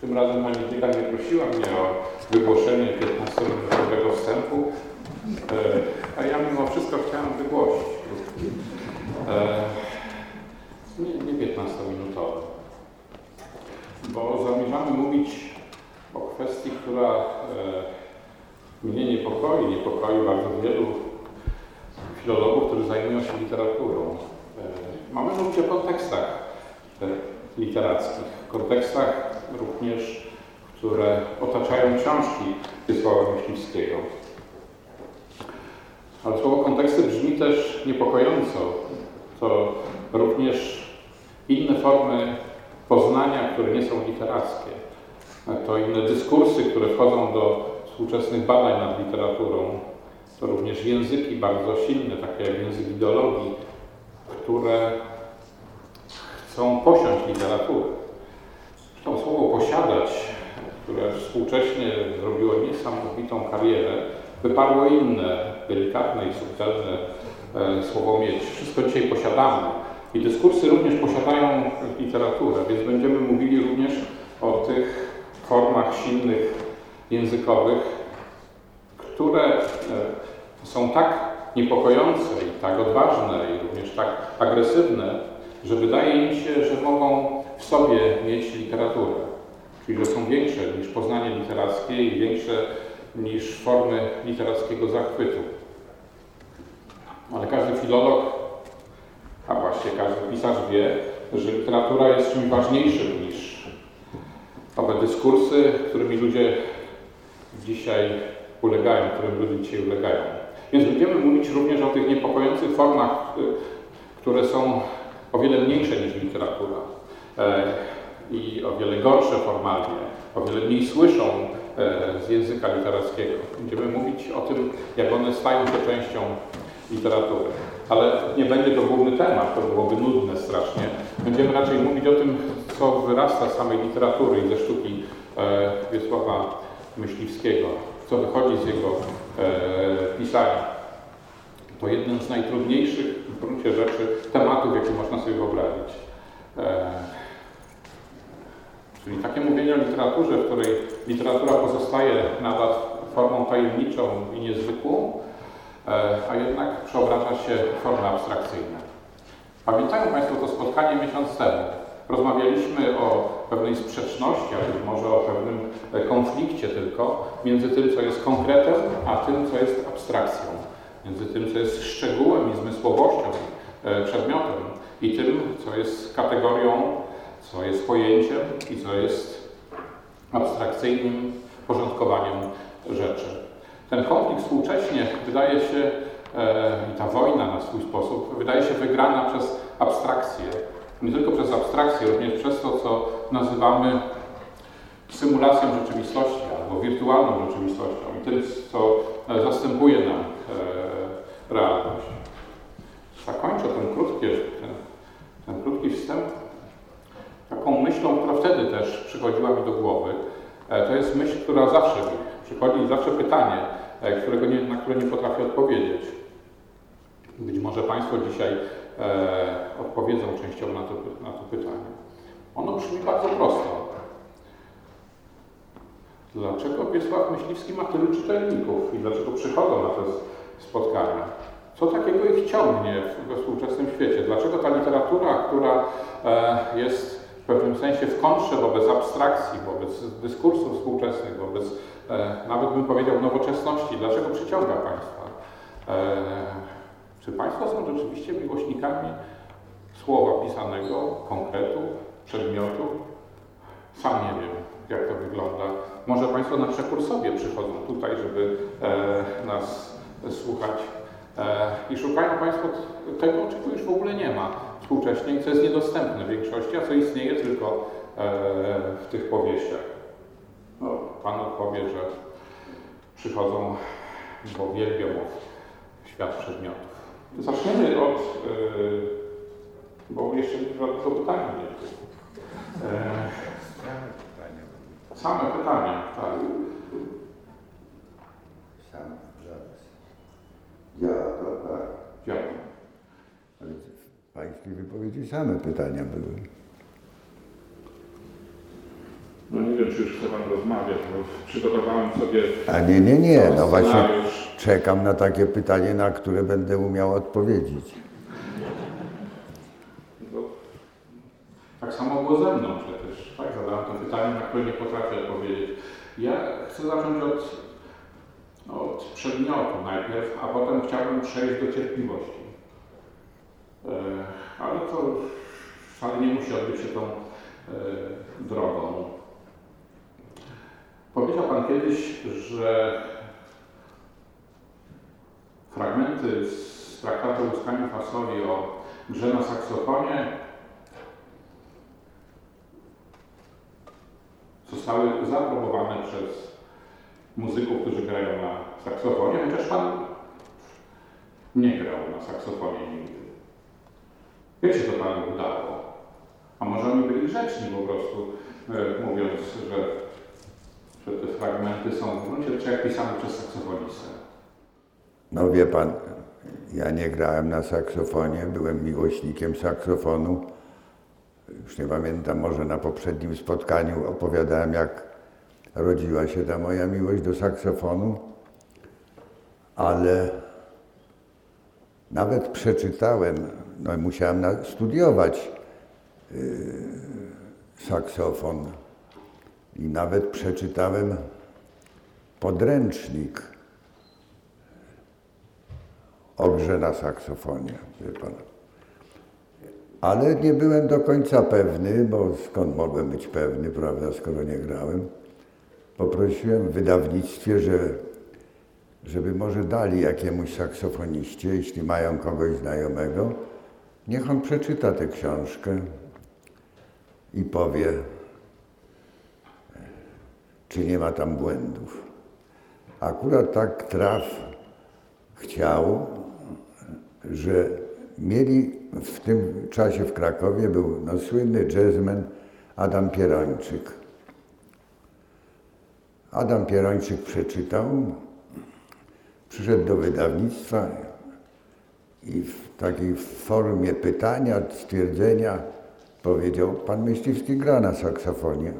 Tym razem Monika nie prosiła mnie o wygłoszenie 15-minutowego wstępu, a ja mimo wszystko chciałem wygłosić. Nie, nie 15-minutowy, bo zamierzamy mówić o kwestii, która mnie niepokoi, niepokoi bardzo wielu filologów, którzy zajmują się literaturą. Mamy mówić o kontekstach literackich, kontekstach również, które otaczają książki Wiesława Myśliwskiego. Ale słowo konteksty brzmi też niepokojąco. To również inne formy poznania, które nie są literackie. To inne dyskursy, które wchodzą do współczesnych badań nad literaturą. To również języki bardzo silne, takie jak język ideologii, które chcą posiąść literaturę. To słowo posiadać, które współcześnie zrobiło niesamowitą karierę, wyparło inne, delikatne i subtelne e, słowo mieć. Wszystko dzisiaj posiadamy. I dyskursy również posiadają literaturę, więc będziemy mówili również o tych formach silnych językowych, które e, są tak niepokojące i tak odważne i również tak agresywne, że wydaje im się, że mogą w sobie mieć literaturę. Czyli że są większe niż poznanie literackie i większe niż formy literackiego zachwytu. Ale każdy filolog, a właśnie każdy pisarz wie, że literatura jest czymś ważniejszym niż owe dyskursy, którymi ludzie dzisiaj ulegają, którym ludzie dzisiaj ulegają. Więc będziemy mówić również o tych niepokojących formach, które są o wiele mniejsze niż literatura i o wiele gorsze formalnie, o wiele mniej słyszą e, z języka literackiego. Będziemy mówić o tym, jak one stają się częścią literatury. Ale nie będzie to główny temat, to byłoby nudne strasznie. Będziemy raczej mówić o tym, co wyrasta z samej literatury i ze sztuki e, Wiesława Myśliwskiego, co wychodzi z jego pisania to jeden z najtrudniejszych w gruncie rzeczy tematów, jakie można sobie wyobrazić. Czyli takie mówienie o literaturze, w której literatura pozostaje nadal formą tajemniczą i niezwykłą, e, a jednak przeobraża się w formy abstrakcyjne. Pamiętają Państwo to spotkanie miesiąc temu. Rozmawialiśmy o pewnej sprzeczności, a być może o pewnym konflikcie tylko między tym, co jest konkretem, a tym, co jest abstrakcją między tym, co jest szczegółem i zmysłowością e, przedmiotem i tym, co jest kategorią, co jest pojęciem i co jest abstrakcyjnym porządkowaniem rzeczy. Ten konflikt współcześnie wydaje się, e, i ta wojna na swój sposób, wydaje się wygrana przez abstrakcję. Nie tylko przez abstrakcję, również przez to, co nazywamy symulacją rzeczywistości albo wirtualną rzeczywistością i tym, co zastępuje nam realność. Zakończę ten krótki, ten, ten krótki wstęp taką myślą, która wtedy też przychodziła mi do głowy. E, to jest myśl, która zawsze mi przychodzi, zawsze pytanie, e, którego nie, na które nie potrafię odpowiedzieć. Być może Państwo dzisiaj e, odpowiedzą częściowo na to, na to pytanie. Ono brzmi bardzo prosto. Dlaczego Wiesław Myśliwski ma tylu czytelników i dlaczego przychodzą na te spotkania. Co takiego ich ciągnie we współczesnym świecie? Dlaczego ta literatura, która jest w pewnym sensie w kontrze wobec abstrakcji, wobec dyskursów współczesnych, wobec e, nawet bym powiedział nowoczesności, dlaczego przyciąga Państwa? E, czy Państwo są rzeczywiście miłośnikami słowa pisanego, konkretu, przedmiotu? Sam nie wiem, jak to wygląda. Może Państwo na przekór sobie przychodzą tutaj, żeby nas słuchać. E, I szukają Państwo tego, czego już w ogóle nie ma współcześnie i co jest niedostępne w większości, a co istnieje tylko e, w tych powieściach. No, Pan odpowie, że przychodzą, bo wielbią świat przedmiotów. Zaczniemy od, e, bo jeszcze żadnego pytania nie było. Same pytania, tak. Ja, to tak. Ja. Pańskiej wypowiedzi same pytania były. No nie wiem, czy już chce Pan rozmawiać, bo przygotowałem sobie A nie, nie, nie, no właśnie czekam na takie pytanie, na które będę umiał odpowiedzieć. No, tak samo było ze mną przecież. Tak, zadałem to pytanie, na które nie potrafię odpowiedzieć. Ja chcę zacząć od, od przedmiotu najpierw, a potem chciałbym przejść do cierpliwości. E, ale to wcale nie musi odbyć się tą e, drogą. Powiedział Pan kiedyś, że fragmenty z traktatu o łuskaniu fasoli o grze na saksofonie zostały zaaprobowane przez muzyków, którzy grają na saksofonie, chociaż Pan nie grał na saksofonie nigdy. Jak się to Panu udało? A może oni byli grzeczni po prostu, e, mówiąc, że, że te fragmenty są w gruncie rzeczy pisane przez saksofonistę. No wie pan, ja nie grałem na saksofonie, byłem miłośnikiem saksofonu. Już nie pamiętam, może na poprzednim spotkaniu opowiadałem, jak rodziła się ta moja miłość do saksofonu, ale nawet przeczytałem, no musiałem na, studiować yy, saksofon i nawet przeczytałem podręcznik o grze na saksofonie, wie pan. Ale nie byłem do końca pewny, bo skąd mogłem być pewny, prawda, skoro nie grałem. Poprosiłem w wydawnictwie, że, żeby może dali jakiemuś saksofoniście, jeśli mają kogoś znajomego, niech on przeczyta tę książkę i powie, czy nie ma tam błędów. Akurat tak traf chciał, że mieli w tym czasie w Krakowie był no, słynny jazzman Adam Pierończyk. Adam Pierończyk przeczytał, przyszedł do wydawnictwa i w takiej formie pytania, stwierdzenia powiedział, pan Myśliwski gra na saksofonie.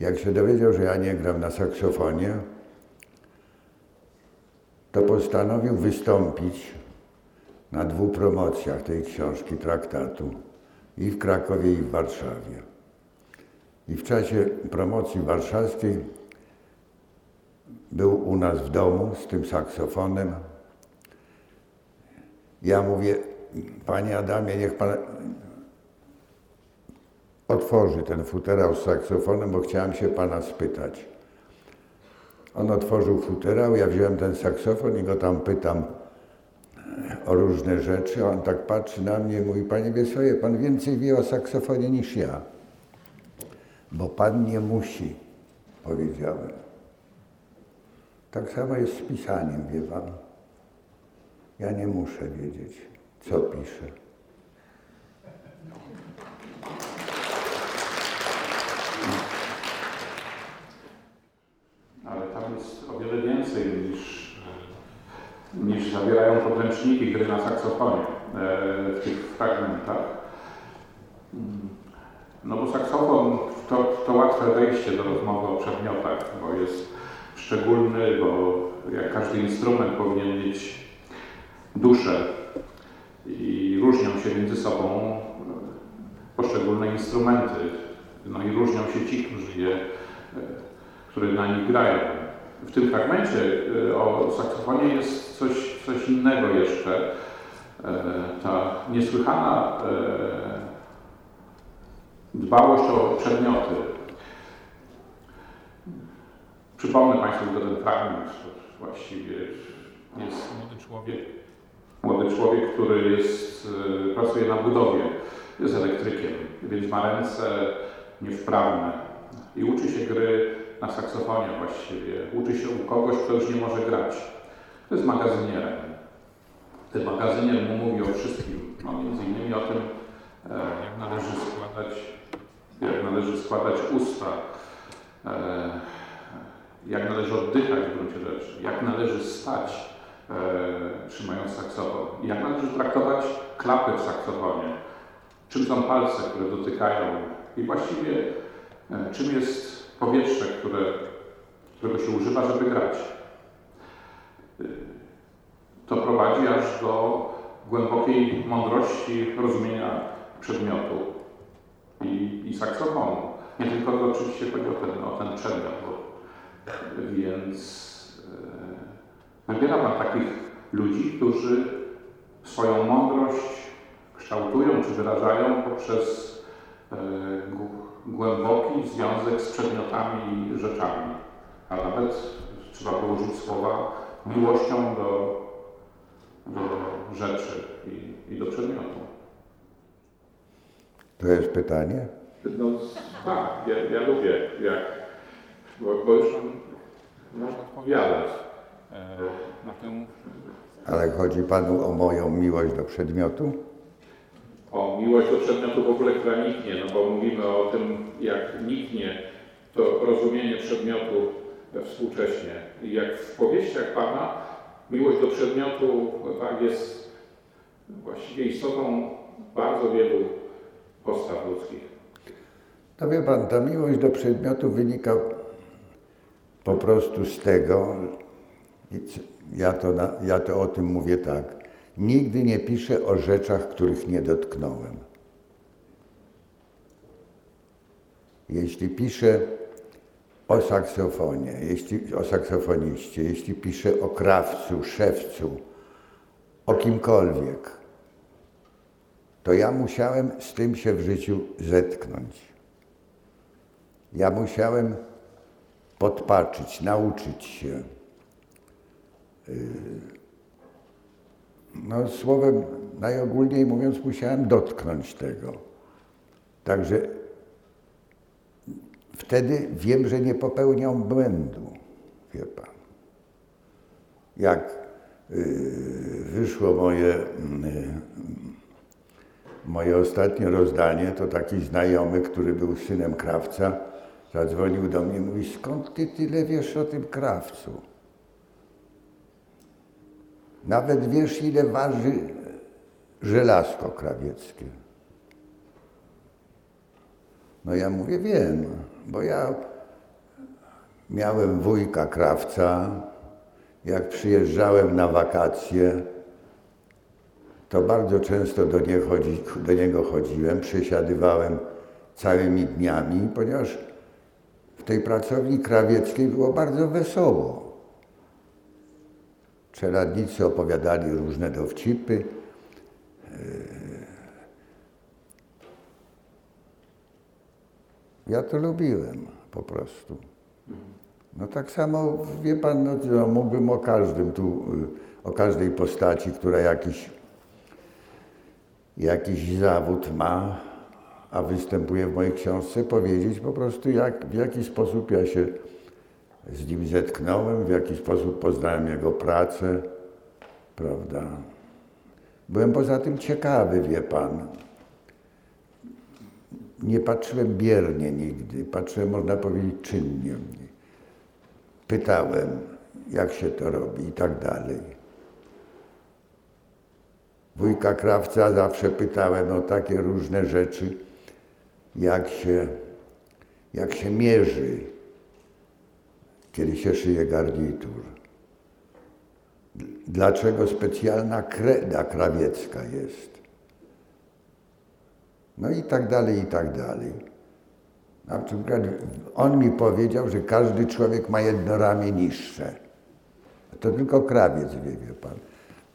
Jak się dowiedział, że ja nie gram na saksofonie, to postanowił wystąpić na dwóch promocjach tej książki, traktatu i w Krakowie, i w Warszawie. I w czasie promocji warszawskiej był u nas w domu z tym saksofonem. Ja mówię, panie Adamie, niech pan otworzy ten futerał z saksofonem, bo chciałem się pana spytać. On otworzył futerał, ja wziąłem ten saksofon i go tam pytam o różne rzeczy. On tak patrzy na mnie i mówi, panie Wiesławie, pan więcej wie o saksofonie niż ja. Bo pan nie musi, powiedziałem. Tak samo jest z pisaniem, wie pan. Ja nie muszę wiedzieć, co piszę. Ale tam jest o wiele więcej niż, niż zawierają podręczniki gry na saksofonie e, w tych fragmentach. Mm. No bo saksofon to, to łatwe wejście do rozmowy o przedmiotach, bo jest szczególny, bo jak każdy instrument powinien mieć duszę i różnią się między sobą e, poszczególne instrumenty. No i różnią się ci, którzy je, e, które na nich grają. W tym fragmencie e, o saksofonie jest coś, coś innego jeszcze. Ta niesłychana dbałość o przedmioty. Przypomnę Państwu tylko ten fragment, że właściwie jest młody człowiek, młody człowiek, który jest, pracuje na budowie, jest elektrykiem, więc ma ręce niewprawne i uczy się gry na saksofonie właściwie. Uczy się u kogoś, kto już nie może grać. To jest magazynierem. Ten magazynier mu mówi o wszystkim, no między innymi o tym, jak należy składać, jak należy składać usta, jak należy oddychać w gruncie rzeczy, jak należy stać, trzymając saksofon, jak należy traktować klapy w saksofonie, czym są palce, które dotykają i właściwie E, czym jest powietrze, które, którego się używa, żeby grać? E, to prowadzi aż do głębokiej mądrości rozumienia przedmiotu i, i saksofonu. Nie tylko oczywiście chodzi o ten, o ten przedmiot, bo, więc e, wybiera Pan takich ludzi, którzy swoją mądrość kształtują czy wyrażają poprzez e, głęboki związek z przedmiotami i rzeczami, a nawet trzeba położyć słowa miłością do, do rzeczy i, i do przedmiotu. To jest pytanie? No tak, ja, ja lubię, jak, bo, bo już można odpowiadać e. Ale chodzi Panu o moją miłość do przedmiotu? O miłość do przedmiotu w ogóle, która niknie, no bo mówimy o tym, jak niknie to rozumienie przedmiotu współcześnie. Jak w powieściach Pana miłość do przedmiotu tak, jest właściwie istotą bardzo wielu postaw ludzkich. To wie pan, ta miłość do przedmiotu wynika po prostu z tego, ja to, ja to o tym mówię tak, nigdy nie piszę o rzeczach, których nie dotknąłem. Jeśli piszę o saksofonie, jeśli, o saksofoniście, jeśli piszę o krawcu, szewcu, o kimkolwiek, to ja musiałem z tym się w życiu zetknąć. Ja musiałem podpatrzeć, nauczyć się. Y, no, słowem najogólniej mówiąc, musiałem dotknąć tego. Także wtedy wiem, że nie popełniam błędu, wie pan. Jak y, wyszło moje, y, moje ostatnie rozdanie, to taki znajomy, który był synem krawca, Zadzwonił do mnie i mówi, skąd ty tyle wiesz o tym krawcu? Nawet wiesz, ile waży żelazko krawieckie. No ja mówię, wiem, bo ja miałem wujka krawca, jak przyjeżdżałem na wakacje, to bardzo często do, nie chodzi, do niego chodziłem, przesiadywałem całymi dniami, ponieważ w tej pracowni krawieckiej było bardzo wesoło. Czeladnicy opowiadali różne dowcipy. Ja to lubiłem po prostu. No tak samo, wie pan, no, no, mógłbym o każdym tu, o każdej postaci, która jakiś, jakiś zawód ma, a występuje w mojej książce, powiedzieć po prostu, jak, w jaki sposób ja się z nim zetknąłem, w jaki sposób poznałem jego pracę, prawda. Byłem poza tym ciekawy, wie pan. Nie patrzyłem biernie nigdy, patrzyłem, można powiedzieć, czynnie. Pytałem, jak się to robi i tak dalej. Wujka Krawca zawsze pytałem o takie różne rzeczy jak się, jak się mierzy, kiedy się szyje garnitur. Dlaczego specjalna kreda krawiecka jest. No i tak dalej, i tak dalej. Na przykład on mi powiedział, że każdy człowiek ma jedno ramię niższe. To tylko krawiec wie, wie pan.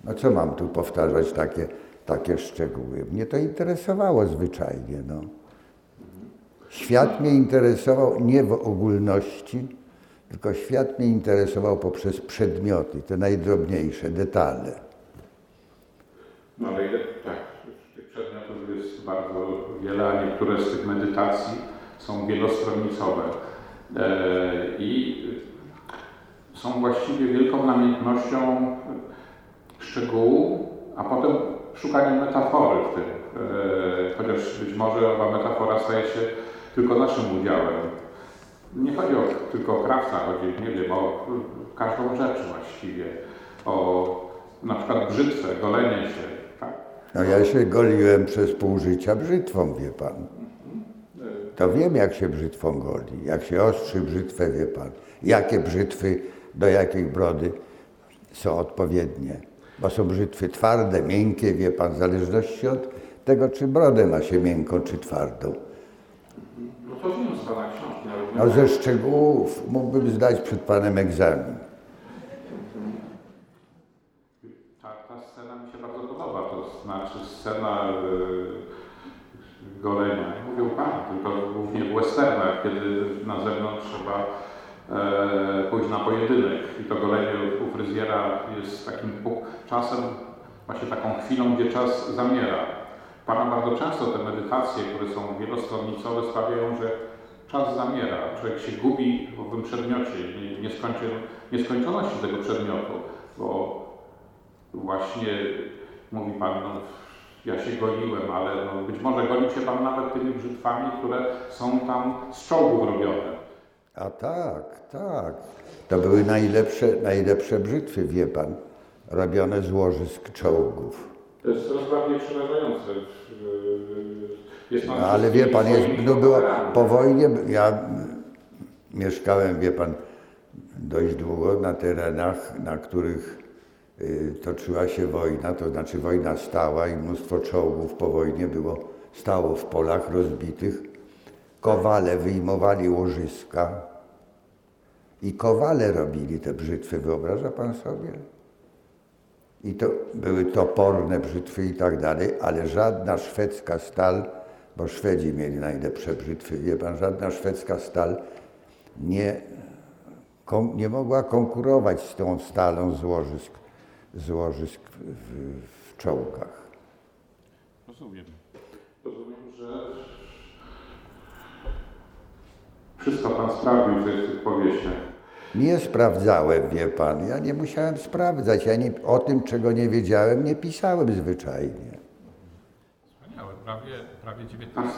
No co mam tu powtarzać takie, takie szczegóły? Mnie to interesowało zwyczajnie, no. Świat mnie interesował nie w ogólności, tylko świat mnie interesował poprzez przedmioty, te najdrobniejsze, detale. No ale tak, tych przedmiotów jest bardzo wiele, a niektóre z tych medytacji są wielostronicowe e, i są właściwie wielką namiętnością szczegółu, a potem szukaniem metafory w tym. E, chociaż być może owa metafora staje się tylko naszym udziałem. Nie chodzi o, tylko o krawca, chodzi, nie wiem, o każdą rzecz właściwie, o na przykład brzytwę, golenie się. Tak? No ja się goliłem przez pół życia brzytwą, wie pan. To wiem, jak się brzytwą goli, jak się ostrzy brzytwę, wie pan. Jakie brzytwy do jakiej brody są odpowiednie. Bo są brzytwy twarde, miękkie, wie pan, w zależności od tego, czy brodę ma się miękką, czy twardą. No to wiem z Pana nie No ze szczegółów mógłbym zdać przed panem egzamin. Ta, ta scena mi się bardzo podoba, to znaczy scena y, golenia. Nie mówię u Pana, tylko głównie w westernach, kiedy na zewnątrz trzeba e, pójść na pojedynek i to golenie u fryzjera jest takim czasem, właśnie taką chwilą, gdzie czas zamiera. Pana bardzo często te medytacje, które są wielostronnicowe, sprawiają, że czas zamiera. Człowiek się gubi w owym przedmiocie, nie, nieskończy, nieskończoności tego przedmiotu, bo właśnie mówi Pan, no, ja się goliłem, ale no, być może golił się Pan nawet tymi brzytwami, które są tam z czołgów robione. A tak, tak. To były najlepsze, najlepsze brzytwy, wie pan, robione z łożysk czołgów. To jest coraz bardziej przerażające. Ale wie pan, jest, no było, po wojnie ja mieszkałem, wie pan, dość długo na terenach, na których y, toczyła się wojna, to znaczy wojna stała i mnóstwo czołgów po wojnie było, stało w polach rozbitych. Kowale wyjmowali łożyska i kowale robili te brzytwy, wyobraża pan sobie? I to były toporne brzytwy i tak dalej, ale żadna szwedzka stal, bo Szwedzi mieli najlepsze brzytwy, wie pan, żadna szwedzka stal nie, kon, nie mogła konkurować z tą stalą z łożysk, z łożysk w, w, w czołgach. Rozumiem. Rozumiem, że wszystko Pan sprawdził w tych, tych powieściach. Nie sprawdzałem, wie pan, ja nie musiałem sprawdzać, ja nie, o tym, czego nie wiedziałem, nie pisałem zwyczajnie. Wspaniałe, prawie, prawie XIX,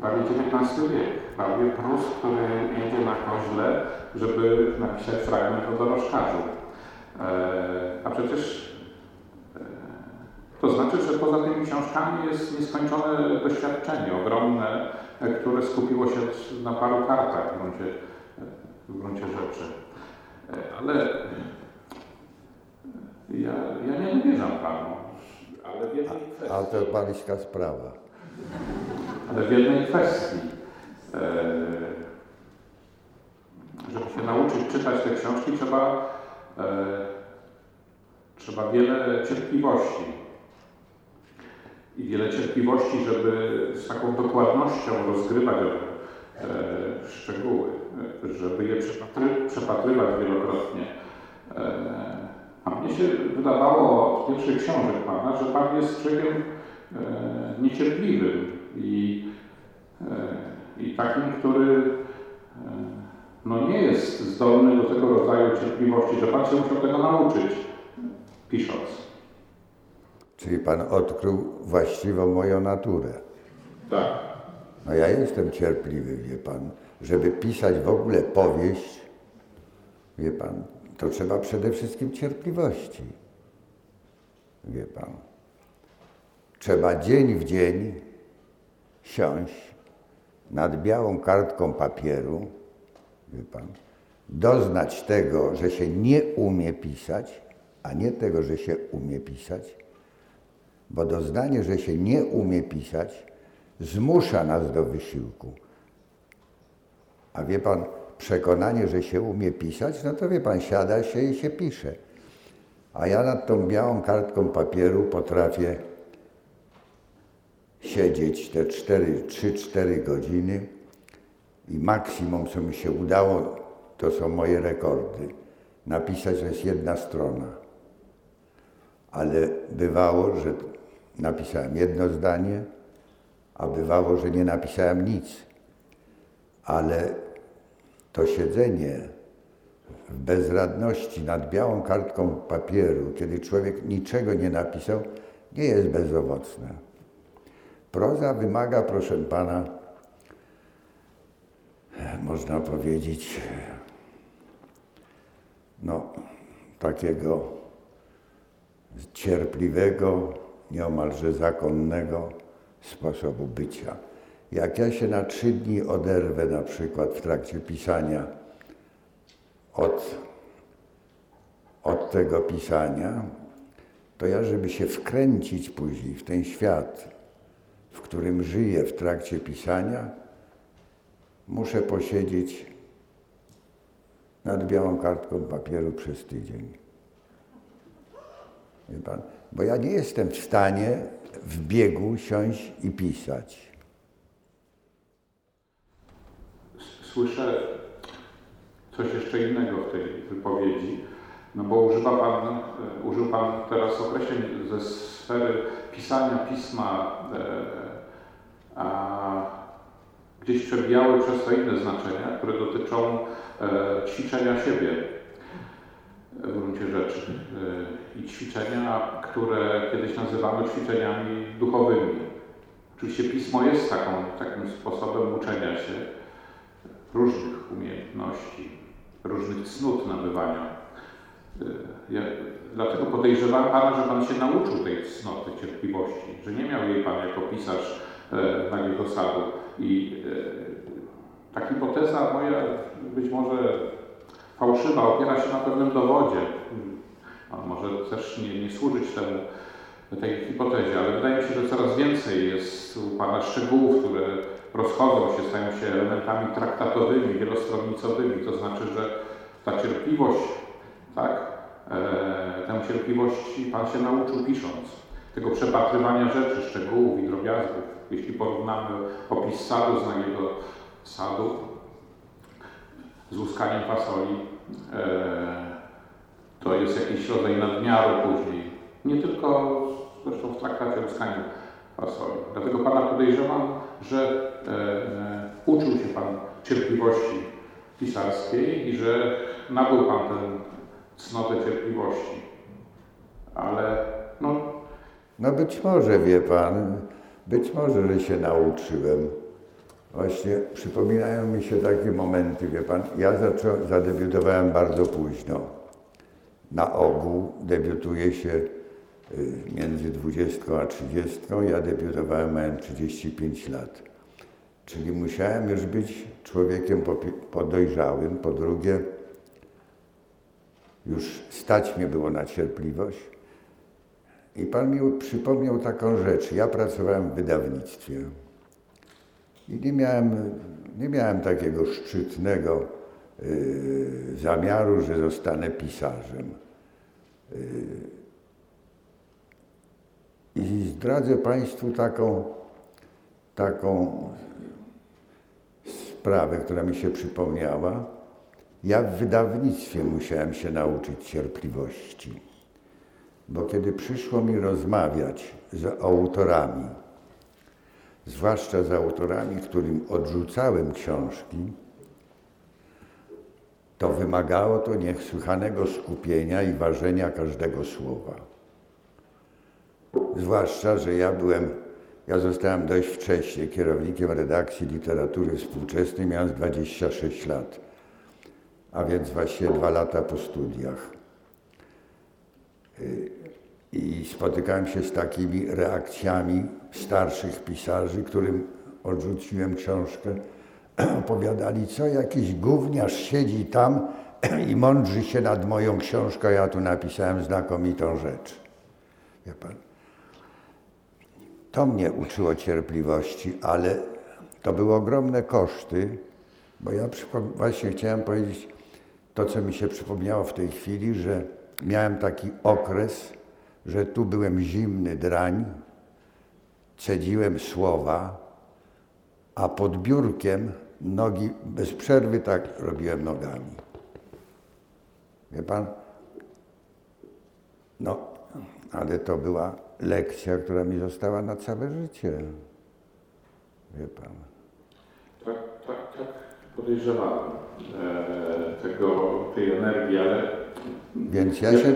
prawie XIX wiek, prawie Prus, który jedzie na koźle, żeby napisać fragment o dorożkarzu. E, a przecież e, to znaczy, że poza tymi książkami jest nieskończone doświadczenie ogromne, które skupiło się na paru kartach w gruncie, w gruncie rzeczy. E, ale ja, ja nie uwierzam Panu, ale w jednej kwestii. Ale to pańska sprawa. Ale w jednej kwestii, e, żeby się nauczyć czytać te książki, trzeba, e, trzeba wiele cierpliwości. I wiele cierpliwości, żeby z taką dokładnością rozgrywać e, szczegóły, żeby je przepatry, przepatrywać wielokrotnie. A mnie się wydawało od pierwszych książek Pana, że Pan jest człowiekiem niecierpliwym i, e, i takim, który e, no nie jest zdolny do tego rodzaju cierpliwości, że Pan się musiał tego nauczyć, pisząc. Czyli pan odkrył właściwą moją naturę. Tak. No ja jestem cierpliwy, wie pan. Żeby pisać w ogóle powieść, wie pan, to trzeba przede wszystkim cierpliwości. Wie pan. Trzeba dzień w dzień siąść nad białą kartką papieru, wie pan, doznać tego, że się nie umie pisać, a nie tego, że się umie pisać, bo doznanie, że się nie umie pisać, zmusza nas do wysiłku. A wie pan, przekonanie, że się umie pisać, no to wie pan, siada się i się pisze. A ja nad tą białą kartką papieru potrafię siedzieć te 3-4 godziny i maksimum, co mi się udało, to są moje rekordy. Napisać to jest jedna strona. Ale bywało, że napisałem jedno zdanie, a bywało, że nie napisałem nic. Ale to siedzenie w bezradności nad białą kartką papieru, kiedy człowiek niczego nie napisał, nie jest bezowocne. Proza wymaga, proszę pana, można powiedzieć, no, takiego cierpliwego, nieomalże zakonnego sposobu bycia. Jak ja się na trzy dni oderwę na przykład w trakcie pisania od, od tego pisania, to ja, żeby się wkręcić później w ten świat, w którym żyję w trakcie pisania, muszę posiedzieć nad białą kartką papieru przez tydzień. Wie pan? Bo ja nie jestem w stanie w biegu siąść i pisać. Słyszę coś jeszcze innego w tej wypowiedzi, no bo używa pan, e, użył Pan teraz określeń ze sfery pisania pisma, e, a gdzieś przebijały przez to inne znaczenia, które dotyczą e, ćwiczenia siebie w gruncie rzeczy. I ćwiczenia, które kiedyś nazywamy ćwiczeniami duchowymi. Oczywiście pismo jest taką, takim sposobem uczenia się różnych umiejętności, różnych cnót nabywania. Ja, dlatego podejrzewam Pana, że Pan się nauczył tej cnoty cierpliwości, że nie miał jej Pan jako pisarz e, Nagiego Sadu. I e, ta hipoteza moja, być może fałszywa, opiera się na pewnym dowodzie. On może też nie, nie służyć temu, tej hipotezie, ale wydaje mi się, że coraz więcej jest u Pana szczegółów, które rozchodzą się, stają się elementami traktatowymi, wielostronnicowymi. To znaczy, że ta cierpliwość, tak, e, tę cierpliwości Pan się nauczył pisząc. Tego przepatrywania rzeczy, szczegółów i drobiazgów. Jeśli porównamy opis sadu z sadu z łuskaniem fasoli, e, to jest jakiś rodzaj nadmiaru później. Nie tylko zresztą w traktacie łuskania fasoli. Dlatego Pana podejrzewam, że e, uczył się Pan cierpliwości pisarskiej i że nabył Pan tę cnotę cierpliwości. Ale no... No być może, wie Pan, być może, że się nauczyłem. Właśnie przypominają mi się takie momenty, wie Pan, ja zadebiutowałem bardzo późno. Na ogół debiutuje się y, między 20 a 30, ja debiutowałem mając 35 lat. Czyli musiałem już być człowiekiem podojrzałym. Po drugie, już stać mnie było na cierpliwość. I Pan mi przypomniał taką rzecz. Ja pracowałem w wydawnictwie i nie miałem, nie miałem takiego szczytnego y, zamiaru, że zostanę pisarzem. Y, I zdradzę Państwu taką, taką sprawę, która mi się przypomniała. Ja w wydawnictwie musiałem się nauczyć cierpliwości, bo kiedy przyszło mi rozmawiać z autorami, zwłaszcza z autorami, którym odrzucałem książki, to wymagało to niesłychanego skupienia i ważenia każdego słowa. Zwłaszcza, że ja byłem ja zostałem dość wcześnie kierownikiem redakcji literatury współczesnej, mając 26 lat, a więc właściwie dwa lata po studiach. Y, I spotykałem się z takimi reakcjami starszych pisarzy, którym odrzuciłem książkę. Opowiadali, co jakiś gówniarz siedzi tam i mądrzy się nad moją książką, ja tu napisałem znakomitą rzecz. Wie pan? To mnie uczyło cierpliwości, ale to były ogromne koszty, bo ja właśnie chciałem powiedzieć to, co mi się przypomniało w tej chwili, że miałem taki okres, że tu byłem zimny drań, cedziłem słowa, a pod biurkiem nogi bez przerwy tak robiłem nogami. Wie pan? No, ale to była lekcja, która mi została na całe życie. Wie pan. Podejrzewałem e, tego, tej energii, ale... Więc ja się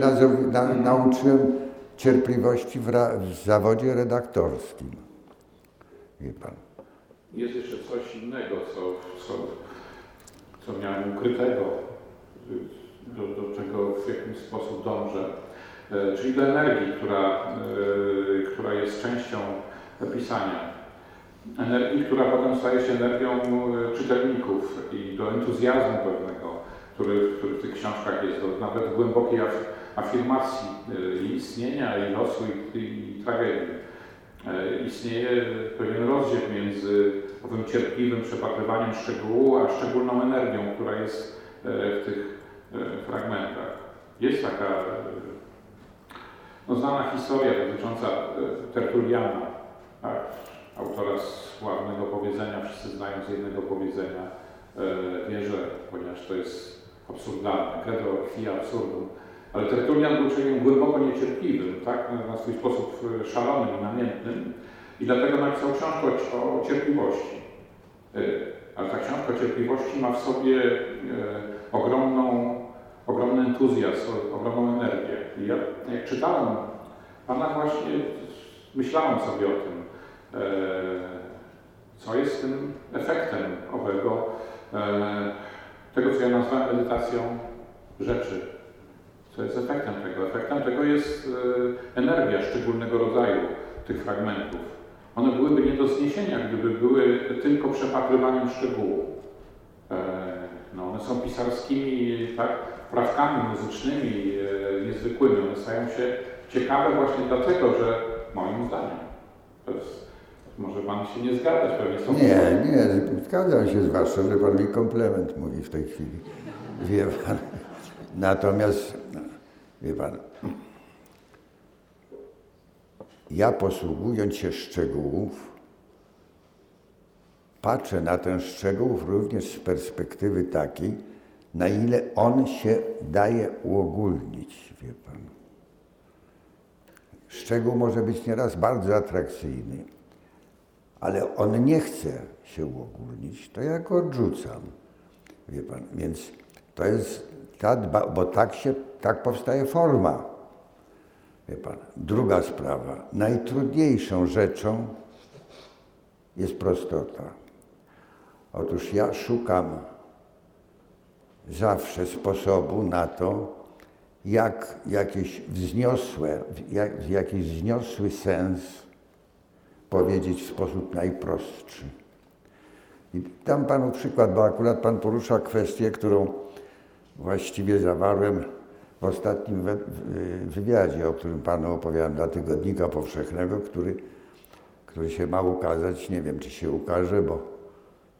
na, nauczyłem cierpliwości w, w zawodzie redaktorskim. Wie pan. Jest jeszcze coś innego, co, co, co miałem ukrytego, do, do czego w jakiś sposób dążę E, czyli do energii, która, e, która jest częścią pisania. Energii, która potem staje się energią e, czytelników i do entuzjazmu pewnego, który, który w tych książkach jest, do nawet głębokiej afirmacji e, i istnienia, i losu, i, i tragedii. E, istnieje pewien rozdział między owym cierpliwym przepatrywaniem szczegółu, a szczególną energią, która jest w tych fragmentach. Jest taka no, znana historia dotycząca Tertuliana, tak? Autora sławnego powiedzenia, wszyscy znają z jednego powiedzenia, e, wierzę, ponieważ to jest absurdalne, credo quia absurdum. Ale Tertulian był człowiekiem głęboko niecierpliwym, tak? na swój sposób e, szalonym i namiętnym i dlatego napisał książkę o, cierpliwości. E, ale ta książka o cierpliwości ma w sobie ogromną, ogromny entuzjazm, ogromną energię. I ja jak czytałem Pana właśnie, myślałem sobie o tym, co jest tym efektem owego, e, tego, co ja nazwałem medytacją rzeczy. Co jest efektem tego? Efektem tego jest e, energia szczególnego rodzaju tych fragmentów. One byłyby nie do zniesienia, gdyby były tylko przepatrywaniem szczegółu. No, one są pisarskimi tak, wprawkami muzycznymi niezwykłymi. One stają się ciekawe właśnie dlatego, że moim zdaniem to jest może Pan się nie zgadzać, pewnie są... Nie, nie, zgadzam się, zwłaszcza, że Pan mi komplement mówi w tej chwili. Wie Pan. Natomiast, wie Pan, ja posługując się szczegółów, patrzę na ten szczegół również z perspektywy takiej, na ile on się daje uogólnić, wie Pan. Szczegół może być nieraz bardzo atrakcyjny, ale on nie chce się uogólnić, to ja go odrzucam. Wie pan, więc to jest ta dba, bo tak się, tak powstaje forma. Wie pan. Druga sprawa. Najtrudniejszą rzeczą jest prostota. Otóż ja szukam zawsze sposobu na to, jak jakieś wzniosłe, jak, jakiś wzniosły sens powiedzieć w sposób najprostszy. I dam Panu przykład, bo akurat Pan porusza kwestię, którą właściwie zawarłem w ostatnim wywiadzie, o którym Panu opowiadam dla Tygodnika Powszechnego, który, który się ma ukazać. Nie wiem, czy się ukaże, bo,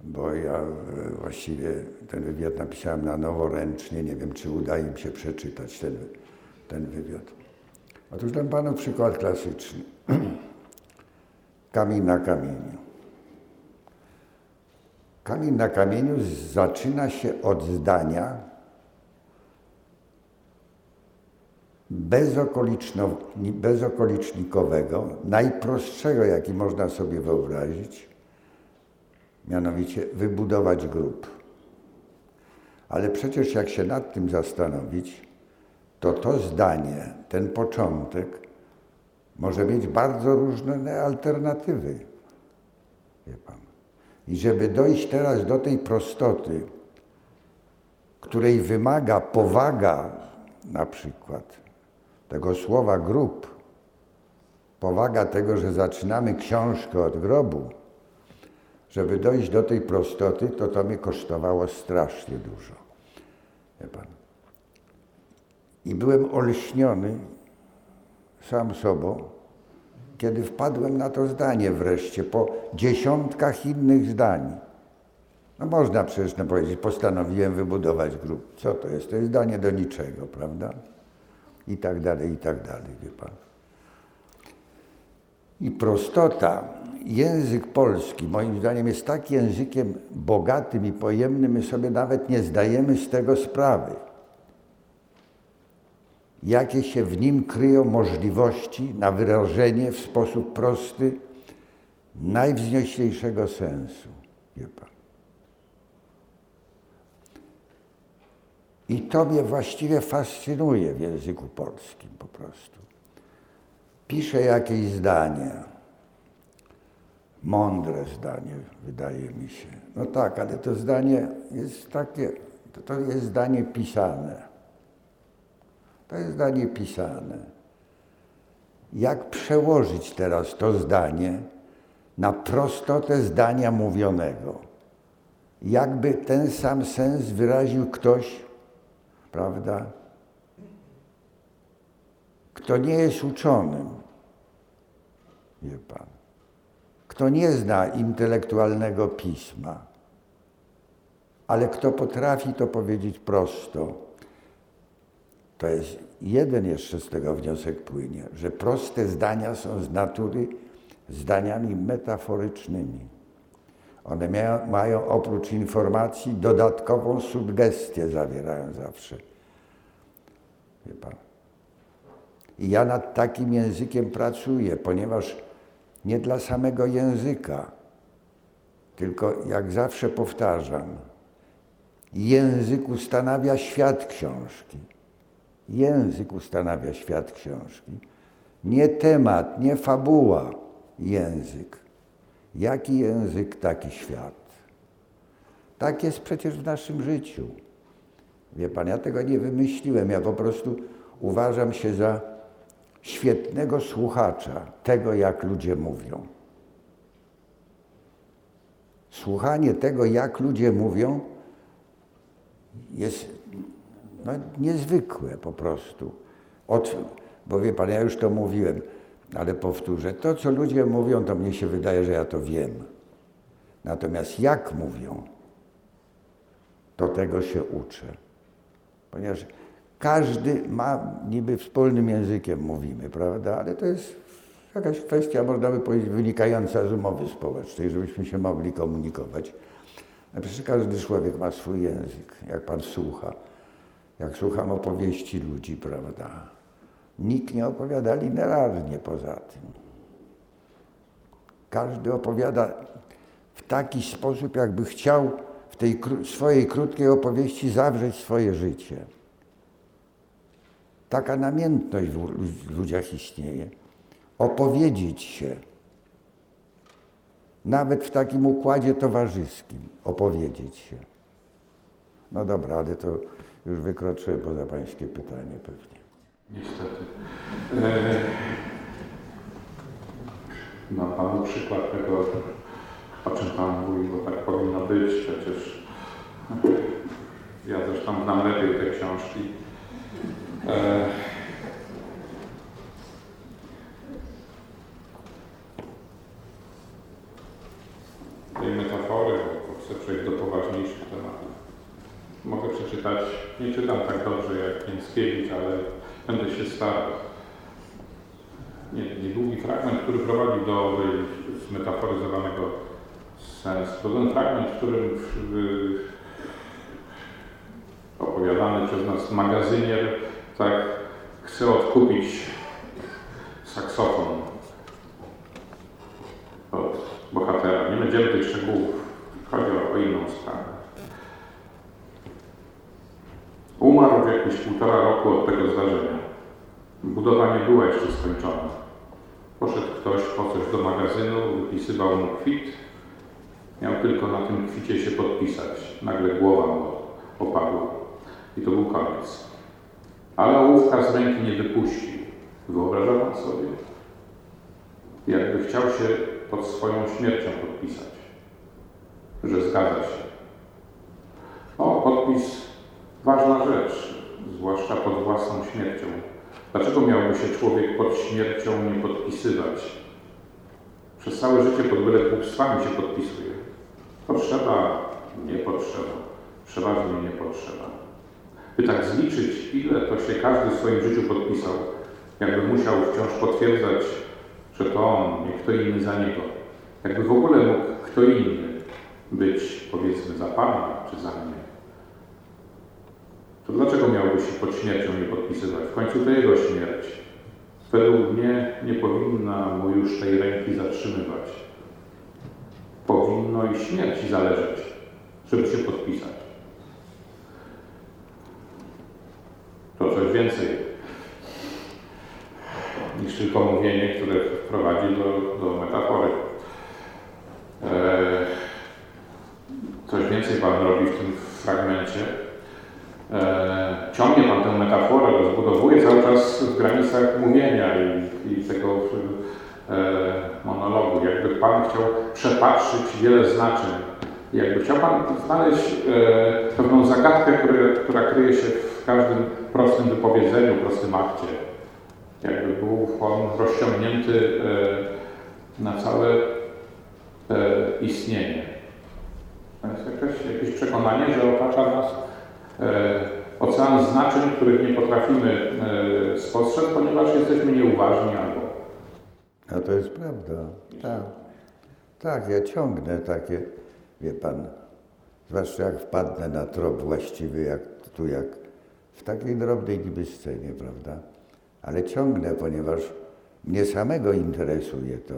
bo ja e, właściwie ten wywiad napisałem na nowo ręcznie. Nie wiem, czy uda im się przeczytać ten, ten wywiad. Otóż dam Panu przykład klasyczny. kamień na kamieniu. Kamień na kamieniu zaczyna się od zdania bezokolicznikowego, najprostszego, jaki można sobie wyobrazić, mianowicie wybudować grób. Ale przecież jak się nad tym zastanowić, to to zdanie, ten początek może mieć bardzo różne alternatywy. Wie pan. I żeby dojść teraz do tej prostoty, której wymaga powaga na przykład tego słowa grób, powaga tego, że zaczynamy książkę od grobu, żeby dojść do tej prostoty, to to mnie kosztowało strasznie dużo. Wie pan. I byłem olśniony sam sobą, kiedy wpadłem na to zdanie wreszcie, po dziesiątkach innych zdań. No można przecież no powiedzieć, postanowiłem wybudować grób. Co to jest? To jest zdanie do niczego, prawda? I tak dalej, i tak dalej, wie pan. I prostota, język polski moim zdaniem jest tak językiem bogatym i pojemnym, my sobie nawet nie zdajemy z tego sprawy jakie się w nim kryją możliwości na wyrażenie w sposób prosty najwznioślejszego sensu. Wie pan. I to mnie właściwie fascynuje w języku polskim po prostu. Piszę jakieś zdanie, mądre zdanie, wydaje mi się. No tak, ale to zdanie jest takie, to jest zdanie pisane. To jest zdanie pisane. Jak przełożyć teraz to zdanie na prostotę zdania mówionego. Jakby ten sam sens wyraził ktoś, prawda, kto nie jest uczonym, wie pan, kto nie zna intelektualnego pisma, ale kto potrafi to powiedzieć prosto, to jest jeden jeszcze z tego wniosek płynie, że proste zdania są z natury zdaniami metaforycznymi. One mają, mają oprócz informacji dodatkową sugestię, zawierają zawsze. Wie pan. I ja nad takim językiem pracuję, ponieważ nie dla samego języka, tylko jak zawsze powtarzam, język ustanawia świat książki. Język ustanawia świat książki. Nie temat, nie fabuła, język. Jaki język, taki świat. Tak jest przecież w naszym życiu. Wie pan, ja tego nie wymyśliłem, ja po prostu uważam się za świetnego słuchacza tego, jak ludzie mówią. Słuchanie tego, jak ludzie mówią, jest no, niezwykłe po prostu. Od, bo wie pan, ja już to mówiłem, ale powtórzę, to co ludzie mówią, to mnie się wydaje, że ja to wiem. Natomiast jak mówią, to tego się uczę. Ponieważ każdy ma, niby wspólnym językiem mówimy, prawda? Ale to jest jakaś kwestia, można by powiedzieć, wynikająca z umowy społecznej, żebyśmy się mogli komunikować. Przecież każdy człowiek ma swój język, jak pan słucha. Jak słucham opowieści ludzi, prawda? Nikt nie opowiada linearnie poza tym. Każdy opowiada w taki sposób, jakby chciał w tej swojej krótkiej opowieści zawrzeć swoje życie. Taka namiętność w ludziach istnieje. Opowiedzieć się. Nawet w takim układzie towarzyskim. Opowiedzieć się. No dobra, ale to już wykroczyłem poza pańskie pytanie pewnie. Niestety. E, ma Panu przykład tego, o czym Pan mówi, bo tak powinno być. Przecież ja zresztą znam lepiej te książki. E, tej metafory, bo chcę przejść do poważniejszych tematów. Mogę przeczytać, nie czytam tak dobrze jak Jęckiewicz, ale będę się starał. Nie, niedługi fragment, który prowadzi do zmetaforyzowanego sensu. To ten fragment, w którym opowiadany przez nas magazynier tak chce odkupić saksofon od bohatera. Nie będziemy tych szczegółów. Chodzi o, o inną sprawę. Roku od tego zdarzenia. Budowa nie była jeszcze skończona. Poszedł ktoś po coś do magazynu, wypisywał mu kwit. Miał tylko na tym kwicie się podpisać. Nagle głowa mu opadła. I to był koniec. Ale ołówka z ręki nie wypuścił. Wyobraża pan sobie? Jakby chciał się pod swoją śmiercią podpisać, że zgadza się. O, podpis ważna rzecz, zwłaszcza pod własną śmiercią. Dlaczego miałby się człowiek pod śmiercią nie podpisywać? Przez całe życie pod byle głupstwami się podpisuje. Potrzeba, nie potrzeba. Przeważnie nie potrzeba. By tak zliczyć, ile to się każdy w swoim życiu podpisał, jakby musiał wciąż potwierdzać, że to on, nie kto inny za niego. Jakby w ogóle mógł kto inny być, powiedzmy, za Pana czy za mnie. To dlaczego miałby się pod śmiercią nie podpisywać? W końcu to jego śmierć. Według mnie nie powinna mu już tej ręki zatrzymywać. Powinno i śmierci zależeć, żeby się podpisać. To coś więcej niż tylko mówienie, które prowadzi do, do metafory. Eee, coś więcej Pan robi w tym fragmencie ciągnie Pan tę metaforę, rozbudowuje cały czas w granicach mówienia i, i tego monologu. Jakby Pan chciał przepatrzyć wiele znaczeń. Jakby chciał Pan znaleźć pewną zagadkę, która kryje się w każdym prostym wypowiedzeniu, prostym akcie. Jakby był on rozciągnięty na całe istnienie. To jest jakieś, jakieś przekonanie, że otacza nas ocean znaczeń, których nie potrafimy e, spostrzec, ponieważ jesteśmy nieuważni albo. A to jest prawda. Tak. Tak, ja ciągnę takie, wie pan, zwłaszcza jak wpadnę na trop właściwy, jak tu, jak w takiej drobnej niby scenie, prawda? Ale ciągnę, ponieważ mnie samego interesuje to.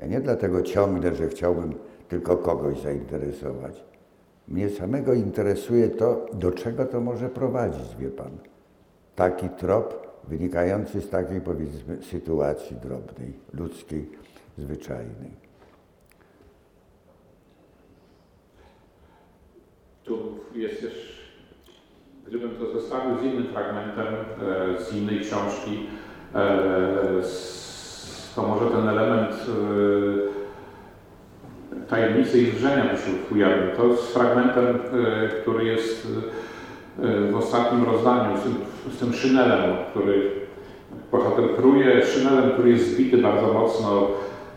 Ja nie dlatego ciągnę, że chciałbym tylko kogoś zainteresować. Mnie samego interesuje to, do czego to może prowadzić, wie Pan. Taki trop wynikający z takiej, powiedzmy, sytuacji drobnej, ludzkiej, zwyczajnej. Tu jest też, gdybym to zostawił z innym fragmentem, e, z innej książki, e, to może ten element e, tajemnicy i lżenia by się ujawnił. To z fragmentem, e, który jest e, w ostatnim rozdaniu, z tym, z tym szynelem, który bohater pruje, szynelem, który jest zbity bardzo mocno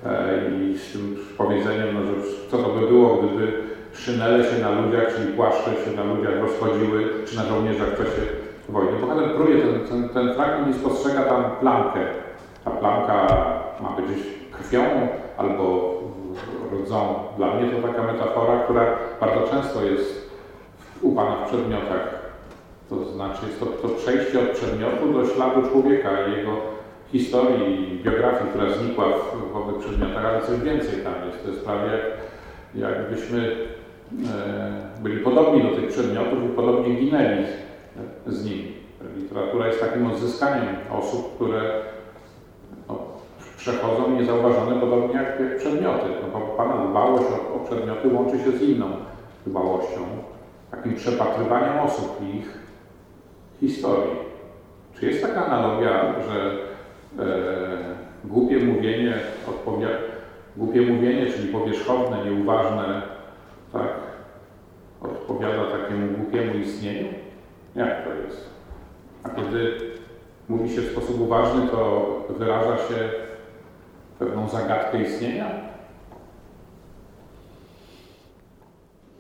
e, i z tym powiedzeniem, no, że co to by było, gdyby szynele się na ludziach, czyli płaszcze się na ludziach rozchodziły, czy na żołnierzach w czasie wojny. Bohater pruje ten, ten, ten fragment i spostrzega tam plamkę. Ta plamka ma być krwią albo rdzą. Dla mnie to taka metafora, która bardzo często jest u Pana w przedmiotach. To znaczy jest to, to przejście od przedmiotu do śladu człowieka i jego historii, biografii, która znikła w, w owych przedmiotach, ale coś więcej tam jest. To jest prawie jak, jakbyśmy e, byli podobni do tych przedmiotów i podobnie ginęli z nimi. Literatura jest takim odzyskaniem osób, które przechodzą niezauważone, podobnie jak, przedmioty. No, Pana dbałość o, o przedmioty łączy się z inną dbałością, takim przepatrywaniem osób i ich historii. Czy jest taka analogia, że e, głupie mówienie głupie mówienie, czyli powierzchowne, nieuważne, tak, odpowiada takiemu głupiemu istnieniu? Jak to jest? A kiedy mówi się w sposób uważny, to wyraża się pewną zagadkę istnienia?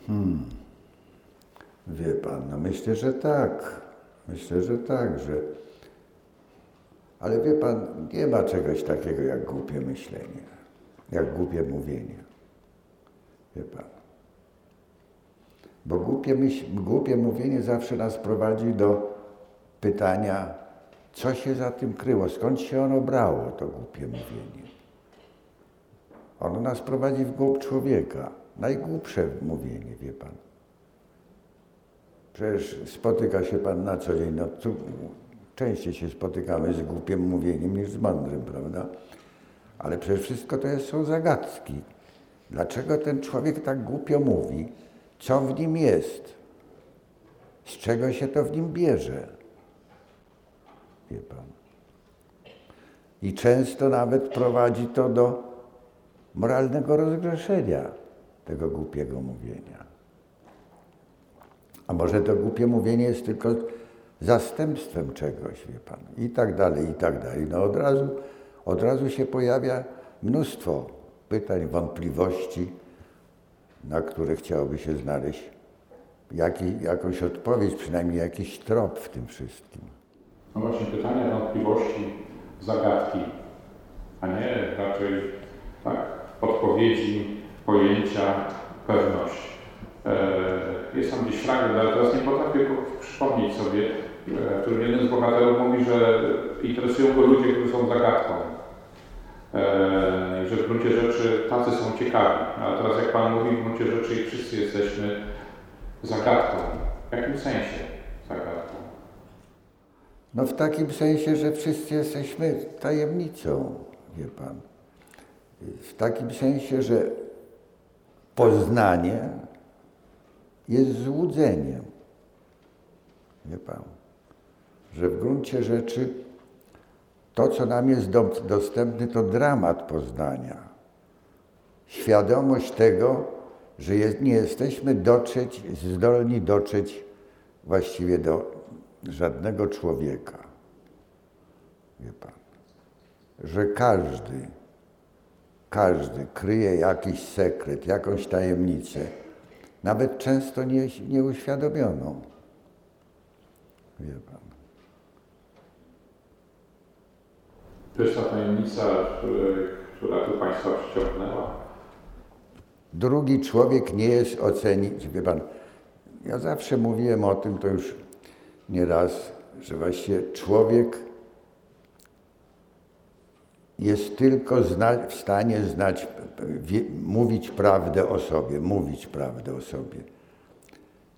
Hmm. Wie pan, no myślę, że tak. Myślę, że tak, że. Ale wie pan, nie ma czegoś takiego jak głupie myślenie, jak głupie mówienie. Wie pan. Bo głupie, myśl, głupie mówienie zawsze nas prowadzi do pytania, co się za tym kryło, skąd się ono brało, to głupie mówienie. Ono nas prowadzi w głąb człowieka. Najgłupsze mówienie, wie pan. Przecież spotyka się pan na co dzień, no tu częściej się spotykamy z głupim mówieniem niż z mądrym, prawda? Ale przecież wszystko to jest, są zagadki. Dlaczego ten człowiek tak głupio mówi? Co w nim jest? Z czego się to w nim bierze? Wie pan. I często nawet prowadzi to do moralnego rozgrzeszenia tego głupiego mówienia. A może to głupie mówienie jest tylko zastępstwem czegoś, wie Pan, i tak dalej, i tak dalej. No od razu, od razu się pojawia mnóstwo pytań, wątpliwości, na które chciałoby się znaleźć jaki, jakąś odpowiedź, przynajmniej jakiś trop w tym wszystkim. No właśnie pytania, wątpliwości, zagadki, a nie raczej tak, odpowiedzi, pojęcia, pewność. E, jest tam gdzieś fragment, ale teraz nie potrafię przypomnieć sobie, e, w którym jeden z bohaterów mówi, że interesują go ludzie, którzy są zagadką. E, że w gruncie rzeczy tacy są ciekawi. A teraz jak Pan mówi, w gruncie rzeczy wszyscy jesteśmy zagadką. W jakim sensie zagadką? No w takim sensie, że wszyscy jesteśmy tajemnicą, wie Pan. W takim sensie, że poznanie jest złudzeniem. Wie Pan, że w gruncie rzeczy to, co nam jest do, dostępne, to dramat poznania. Świadomość tego, że jest, nie jesteśmy dotrzeć, zdolni dotrzeć właściwie do żadnego człowieka. Wie pan, że każdy, każdy kryje jakiś sekret, jakąś tajemnicę, nawet często nie, nieuświadomioną. Wie pan. Ta tajemnica, która tu Państwa przyciągnęła. Drugi człowiek nie jest ocenić. Wie pan, ja zawsze mówiłem o tym, to już nieraz, że właściwie człowiek jest tylko zna, w stanie znać, wie, mówić prawdę o sobie, mówić prawdę o sobie.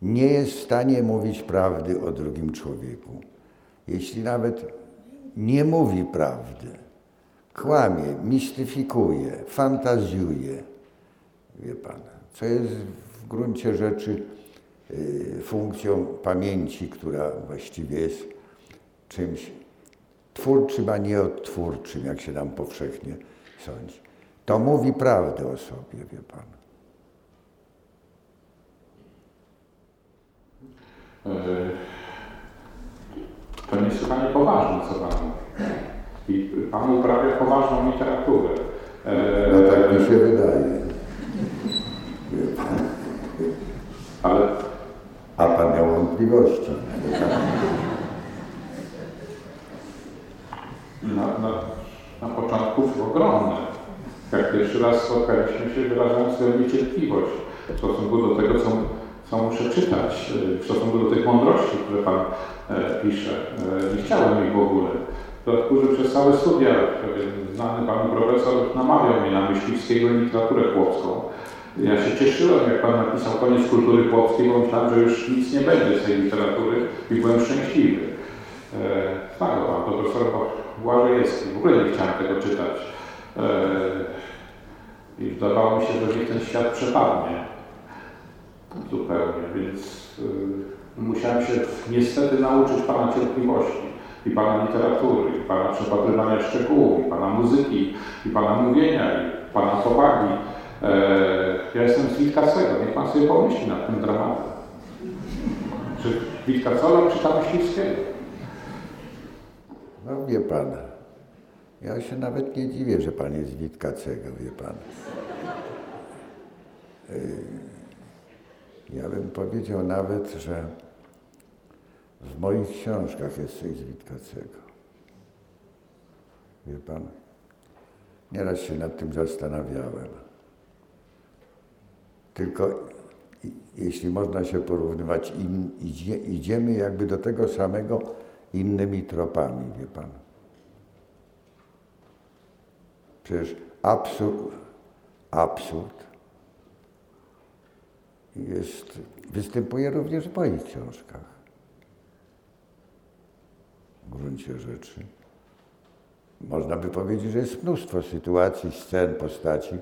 Nie jest w stanie mówić prawdy o drugim człowieku. Jeśli nawet nie mówi prawdy, kłamie, mistyfikuje, fantazjuje, wie pan, co jest w gruncie rzeczy y, funkcją pamięci, która właściwie jest czymś twórczym, a nie odtwórczym, jak się nam powszechnie sądzi. To mówi prawdę o sobie, wie pan. E, to niesłychanie poważne, co Pan mówi. I Pan uprawia poważną literaturę. E, no tak mi się wydaje. Ale... A Pan miał wątpliwości. Na, na, na początku ogromne. Jak pierwszy raz spotkaliśmy się, wyrażałem swoją niecierpliwość w stosunku do tego, co, co muszę czytać, w stosunku do tych mądrości, które Pan e, pisze. E, nie chciałem ich w ogóle. W dodatku, że przez całe studia znany Pan profesor namawiał mnie na myśliwskiego i literaturę chłopską. Ja się cieszyłem, jak Pan napisał koniec kultury chłopskiej, bo myślałem, że już nic nie będzie z tej literatury i byłem szczęśliwy. E, tak, Pan profesor Błażejewski. W ogóle nie chciałem tego czytać. E, I wydawało mi się, że mi ten świat przepadnie zupełnie, więc e, musiałem się niestety nauczyć Pana cierpliwości i Pana literatury, i Pana przepatrywania szczegółów, i Pana muzyki, i Pana mówienia, i Pana powagi. Ja jestem z Witkacego, niech Pan sobie pomyśli nad tym dramatem. Czy Witkacola czy Myśliwskiego? No wie pan, ja się nawet nie dziwię, że pan jest Witkacego, wie pan. Ja bym powiedział nawet, że w moich książkach jest coś z Witkacego. Wie pan? Nieraz się nad tym zastanawiałem. Tylko jeśli można się porównywać, idziemy jakby do tego samego innymi tropami, wie pan. Przecież absurd, absurd jest, występuje również w moich książkach. W gruncie rzeczy. Można by powiedzieć, że jest mnóstwo sytuacji, scen, postaci,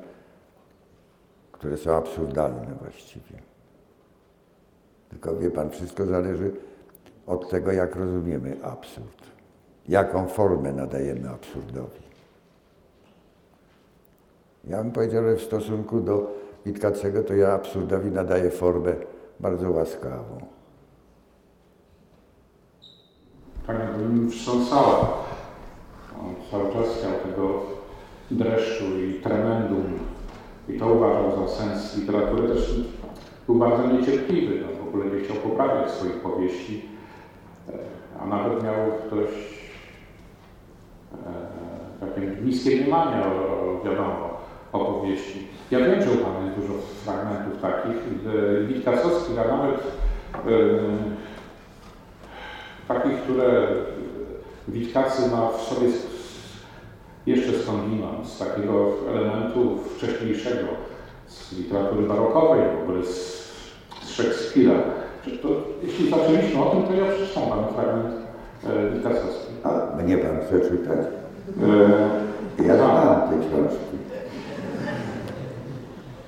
które są absurdalne właściwie. Tylko wie pan, wszystko zależy od tego, jak rozumiemy absurd. Jaką formę nadajemy absurdowi. Ja bym powiedział, że w stosunku do Witkacego to ja absurdowi nadaję formę bardzo łaskawą. Tak mi wstrząsała. Cały czas chciał tego dreszczu i tremendum i to uważał za sens literatury. Też był bardzo niecierpliwy, no, w ogóle nie chciał poprawiać swoich powieści, a nawet miał dość e, takie niskie mniemanie o, wiadomo, opowieści. Ja wiem, że u Pana jest dużo fragmentów takich, Witkacowskich, a nawet e, takich, które Witkacy ma w sobie jeszcze skądinąd, z takiego elementu wcześniejszego, z literatury barokowej, w ogóle z, z Szekspira. To, jeśli zaczęliśmy o tym, to ja przeczytam Panu fragment e, Witacowski. A mnie Pan chce czytać? E, ja znam tak. te książki.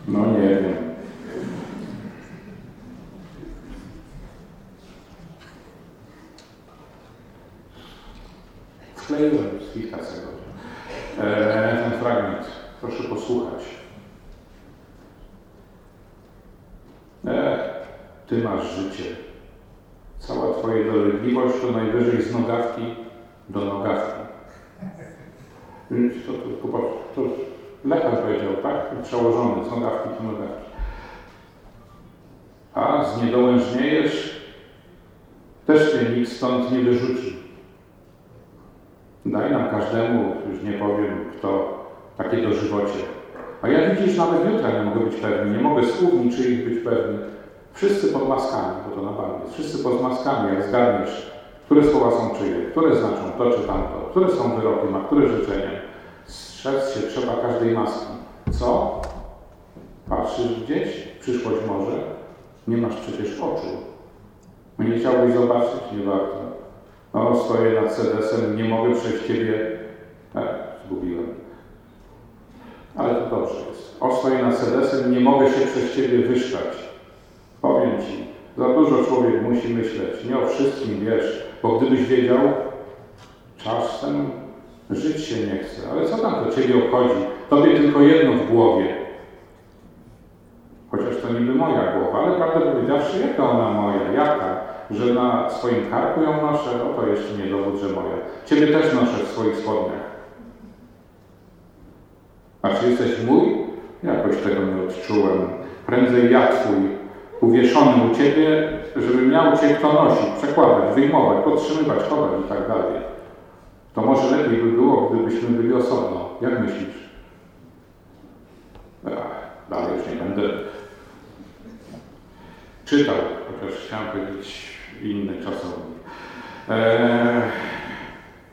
No nie wiem. W skleiłem z Witkacego e, ten fragment. Proszę posłuchać. E, ty masz życie. Cała Twoja dolegliwość to najwyżej z nogawki do nogawki. To, to, to, to lekarz powiedział, tak? Przełożony z nogawki do nogawki. A zniedołężniejesz, też Cię nikt stąd nie wyrzuci. Daj nam każdemu, już nie powiem kto, takie dożywocie. A ja widzisz, nawet jutra nie mogę być pewny, nie mogę słów niczyich być pewny. Wszyscy pod maskami, bo to na barwie, wszyscy pod maskami, jak zgadniesz, które słowa są czyje, które znaczą to czy tamto, które są wyrokiem, a które życzenia. Strzec się trzeba każdej maski. Co? Patrzysz gdzieś? Przyszłość może? Nie masz przecież oczu. Nie chciałbyś zobaczyć? Nie warto. No, stoję nad sedesem, nie mogę przez ciebie... E, zgubiłem. Ale to dobrze jest. O, stoję nad sedesem, nie mogę się przez ciebie wyszczać. Powiem ci, za dużo człowiek musi myśleć. Nie o wszystkim wiesz, bo gdybyś wiedział, czasem żyć się nie chce. Ale co tam to ciebie obchodzi? Tobie tylko jedno w głowie. Chociaż to niby moja głowa, ale prawdę powiedziawszy, jaka ona moja? Jaka? Że na swoim karku ją noszę? O to jeszcze nie dowód, że moja. Ciebie też noszę w swoich spodniach. A czy jesteś mój? Jakoś tego nie odczułem. Prędzej ja twój, uwieszony u ciebie, żeby miał cię kto nosić, przekładać, wyjmować, podtrzymywać, chować i tak dalej. To może lepiej by było, gdybyśmy byli osobno. Jak myślisz? Ach, dalej już nie będę czytał, chociaż chciałem powiedzieć inny czasownik. Eee,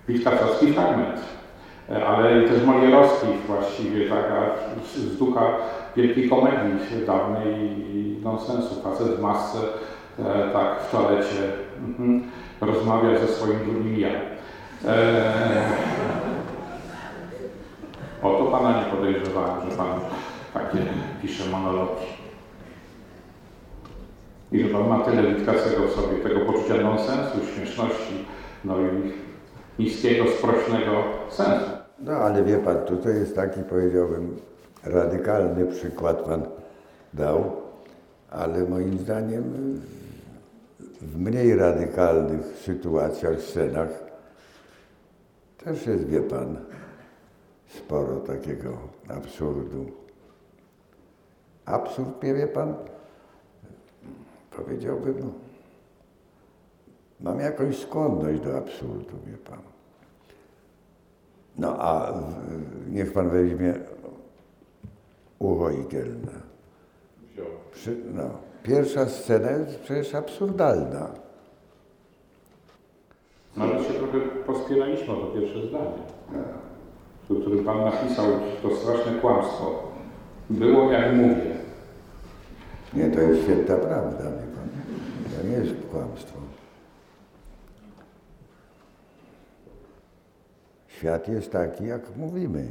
Witkacowski fragment, ale też Molierowski właściwie, taka z ducha wielkiej komedii dawnej i nonsensu. Facet w masce, e, tak, w toalecie mhm, rozmawia ze swoim drugim ja. E, o to Pana nie podejrzewałem, że Pan takie pisze monologi. I że Pan ma tyle Witkacego w sobie, tego poczucia nonsensu, śmieszności, no i niskiego, sprośnego sensu. No ale wie Pan, tutaj jest taki, powiedziałbym, radykalny przykład Pan dał, ale moim zdaniem w mniej radykalnych sytuacjach, scenach też jest, wie Pan, sporo takiego absurdu. Absurd mnie, wie Pan, powiedziałbym, mam jakąś skłonność do absurdu, wie Pan. No a niech Pan weźmie ucho igielne. Przy, no, pierwsza scena jest przecież absurdalna. Nawet się trochę pospieraliśmy o to pierwsze zdanie, w którym Pan napisał to straszne kłamstwo. Było jak mówię. Nie, to jest święta prawda, wie Pan. To nie jest kłamstwo. Świat jest taki, jak mówimy.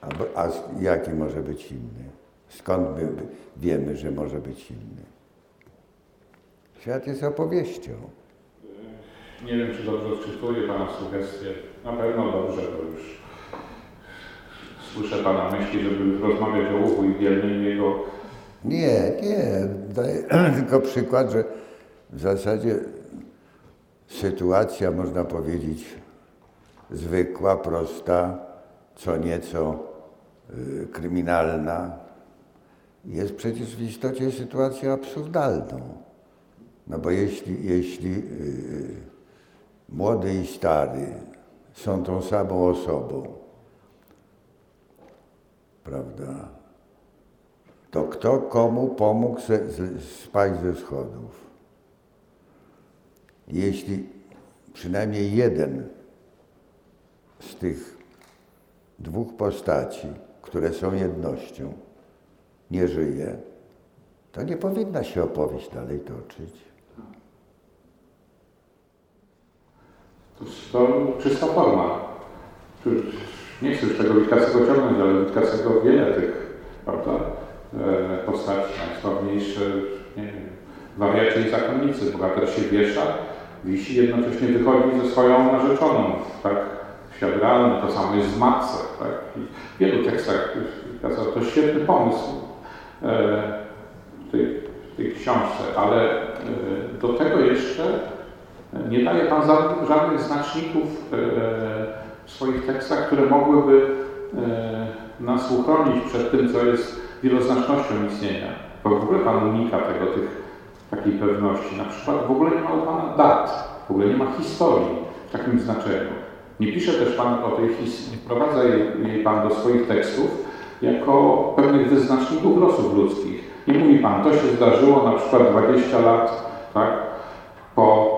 A, a jaki może być inny? Skąd my wiemy, że może być inny? Świat jest opowieścią. Nie wiem, czy dobrze odczytuję Pana sugestie. Na pewno dobrze, bo już słyszę Pana myśli, żeby rozmawiać o uchu i i jego... Nie, nie. Daję tylko przykład, że w zasadzie sytuacja, można powiedzieć, zwykła, prosta, co nieco y, kryminalna, jest przecież w istocie sytuacją absurdalną. No bo jeśli, jeśli y, młody i stary są tą samą osobą, prawda, to kto komu pomógł se, z, spaść ze schodów? Jeśli przynajmniej jeden z tych dwóch postaci, które są jednością, nie żyje, to nie powinna się opowieść dalej toczyć. To czysta forma. Nie chcę już tego Witkacego ciągnąć, ale Witkacego wiele tych, prawda, e, postaci najsławniejsze, nie wiem, wariacie i zakonnicy. Bohater się wiesza, wisi, jednocześnie wychodzi ze swoją narzeczoną, tak? Świat realny, to samo jest w matce, tak? W wielu tekstach to świetny pomysł e, w tej, w tej książce, ale e, do tego jeszcze nie daje Pan żadnych znaczników e, w swoich tekstach, które mogłyby nas uchronić przed tym, co jest wieloznacznością istnienia. Bo w ogóle Pan unika tego, tych, takiej pewności. Na przykład w ogóle nie ma u Pana dat, w ogóle nie ma historii w takim znaczeniu. Nie pisze też Pan o tej historii, nie wprowadza jej, Pan do swoich tekstów jako pewnych wyznaczników losów ludzkich. Nie mówi Pan, to się zdarzyło na przykład 20 lat tak, po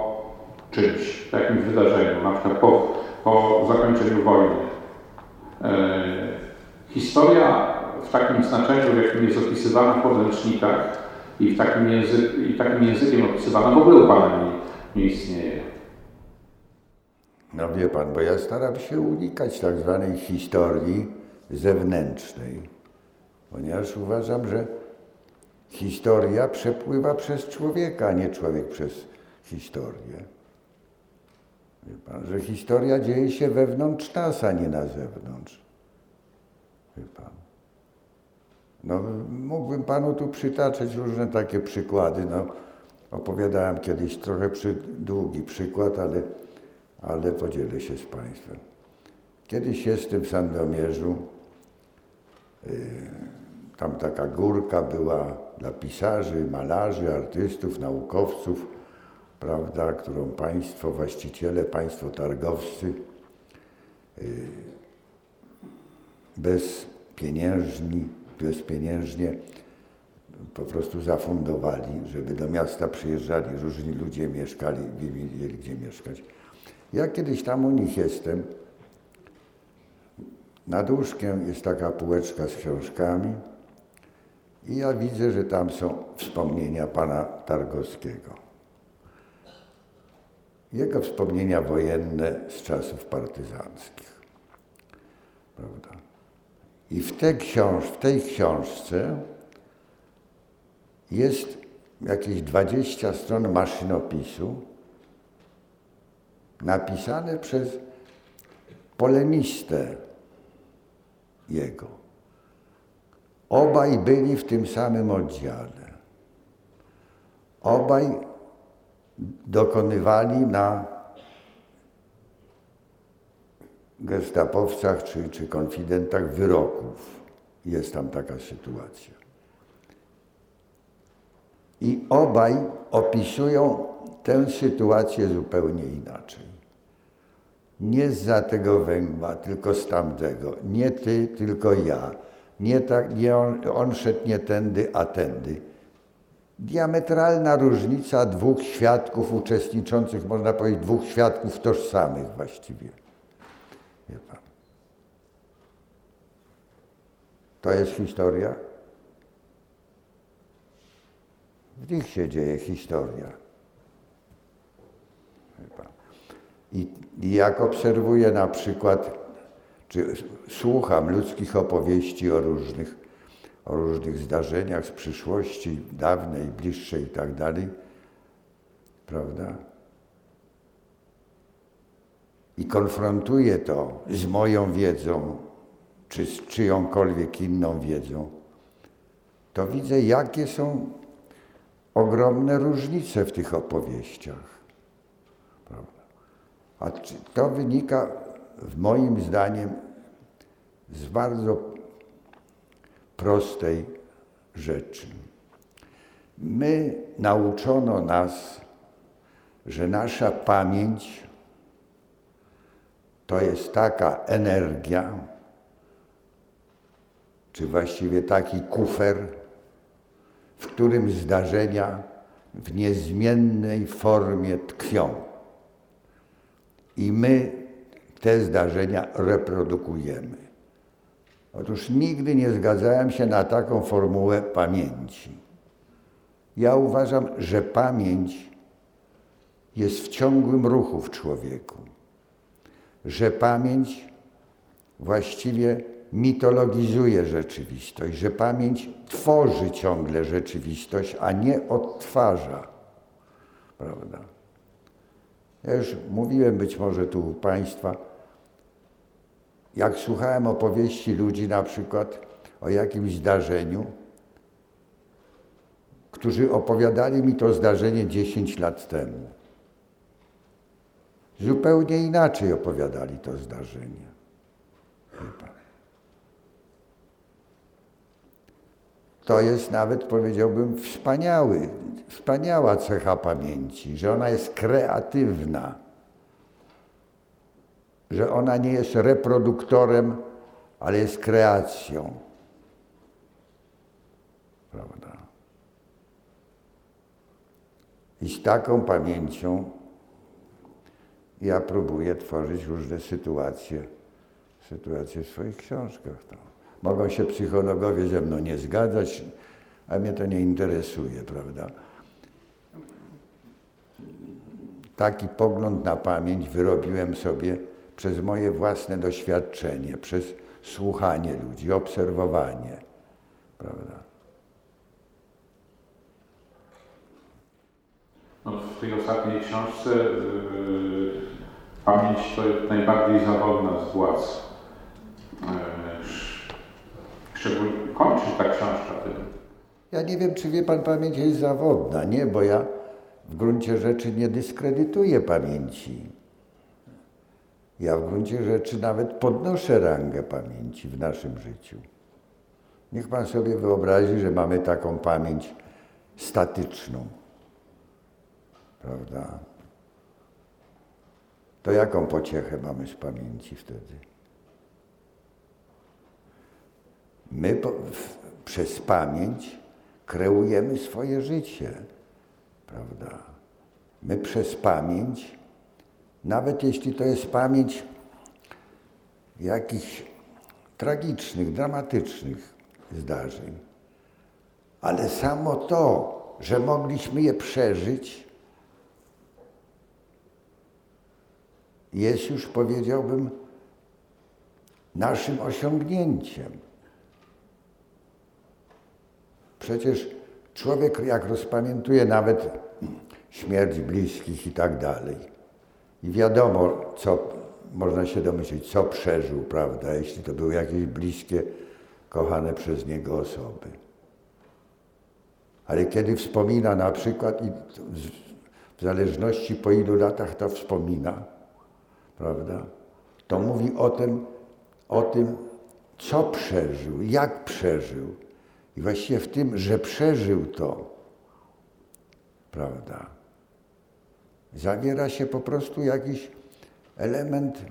czymś, jakimś wydarzeniu, na przykład po, po zakończeniu wojny. E, historia w takim znaczeniu, w jakim jest opisywana w podręcznikach i, w takim, język, i takim językiem opisywana, w ogóle u Pana nie, nie istnieje. No wie Pan, bo ja staram się unikać tak zwanej historii zewnętrznej, ponieważ uważam, że historia przepływa przez człowieka, a nie człowiek przez historię. Wie Pan, że historia dzieje się wewnątrz nas, a nie na zewnątrz. Wie Pan. No, mógłbym Panu tu przytaczać różne takie przykłady. No, opowiadałem kiedyś trochę przy, długi przykład, ale, ale podzielę się z Państwem. Kiedyś jestem w Sandomierzu. Yy, tam taka górka była dla pisarzy, malarzy, artystów, naukowców, prawda, którą państwo, właściciele, państwo targowscy yy, bez pieniężni bezpieniężnie po prostu zafundowali, żeby do miasta przyjeżdżali różni ludzie, mieszkali, wiedzieli gdzie mieszkać. Ja kiedyś tam u nich jestem. Nad łóżkiem jest taka półeczka z książkami i ja widzę, że tam są wspomnienia pana Targowskiego. Jego wspomnienia wojenne z czasów partyzanckich. Prawda? I w, te książ w tej książce jest jakieś 20 stron maszynopisu napisane przez polemistę jego. Obaj byli w tym samym oddziale. Obaj dokonywali na gestapowcach czy, czy konfidentach wyroków. Jest tam taka sytuacja. I obaj opisują tę sytuację zupełnie inaczej. Nie za tego węgla, tylko z tamtego. Nie ty, tylko ja. Nie, tak, nie on, on szedł nie tędy, a tędy. Diametralna różnica dwóch świadków uczestniczących, można powiedzieć, dwóch świadków tożsamych właściwie. Wie pan. To jest historia? W nich się dzieje historia. I, I jak obserwuję na przykład, czy słucham ludzkich opowieści o różnych, o różnych zdarzeniach z przyszłości, dawnej, bliższej i tak dalej, prawda? i konfrontuję to z moją wiedzą, czy z czyjąkolwiek inną wiedzą, to widzę, jakie są ogromne różnice w tych opowieściach. A to wynika, w moim zdaniem, z bardzo prostej rzeczy. My nauczono nas, że nasza pamięć to jest taka energia, czy właściwie taki kufer, w którym zdarzenia w niezmiennej formie tkwią. I my te zdarzenia reprodukujemy. Otóż nigdy nie zgadzałem się na taką formułę pamięci. Ja uważam, że pamięć jest w ciągłym ruchu w człowieku że pamięć właściwie mitologizuje rzeczywistość, że pamięć tworzy ciągle rzeczywistość, a nie odtwarza. Prawda? Ja już mówiłem być może tu u Państwa, jak słuchałem opowieści ludzi na przykład o jakimś zdarzeniu, którzy opowiadali mi to zdarzenie 10 lat temu. Zupełnie inaczej opowiadali to zdarzenie. To jest nawet, powiedziałbym, wspaniały, wspaniała cecha pamięci, że ona jest kreatywna, że ona nie jest reproduktorem, ale jest kreacją. Prawda? I z taką pamięcią ja próbuję tworzyć różne sytuacje, sytuacje w swoich książkach. No. Mogą się psychologowie ze mną nie zgadzać, a mnie to nie interesuje, prawda? Taki pogląd na pamięć wyrobiłem sobie przez moje własne doświadczenie, przez słuchanie ludzi, obserwowanie, prawda? No, w tej ostatniej książce yy, pamięć to najbardziej zawodna z władz. Yy, szczególnie kończy ta książka tym. Ja nie wiem, czy wie pan, pamięć jest zawodna. Nie, bo ja w gruncie rzeczy nie dyskredytuję pamięci. Ja w gruncie rzeczy nawet podnoszę rangę pamięci w naszym życiu. Niech pan sobie wyobrazi, że mamy taką pamięć statyczną. Prawda? To jaką pociechę mamy z pamięci wtedy? My po, w, przez pamięć kreujemy swoje życie, prawda? My przez pamięć, nawet jeśli to jest pamięć jakichś tragicznych, dramatycznych zdarzeń, ale samo to, że mogliśmy je przeżyć, jest już, powiedziałbym, naszym osiągnięciem. Przecież człowiek, jak rozpamiętuje nawet śmierć bliskich i tak dalej, i wiadomo, co można się domyślić, co przeżył, prawda, jeśli to były jakieś bliskie, kochane przez niego osoby. Ale kiedy wspomina na przykład, i w zależności po ilu latach to wspomina, prawda, to mówi o tym, o tym, co przeżył, jak przeżył. I właściwie w tym, że przeżył to, prawda, zawiera się po prostu jakiś element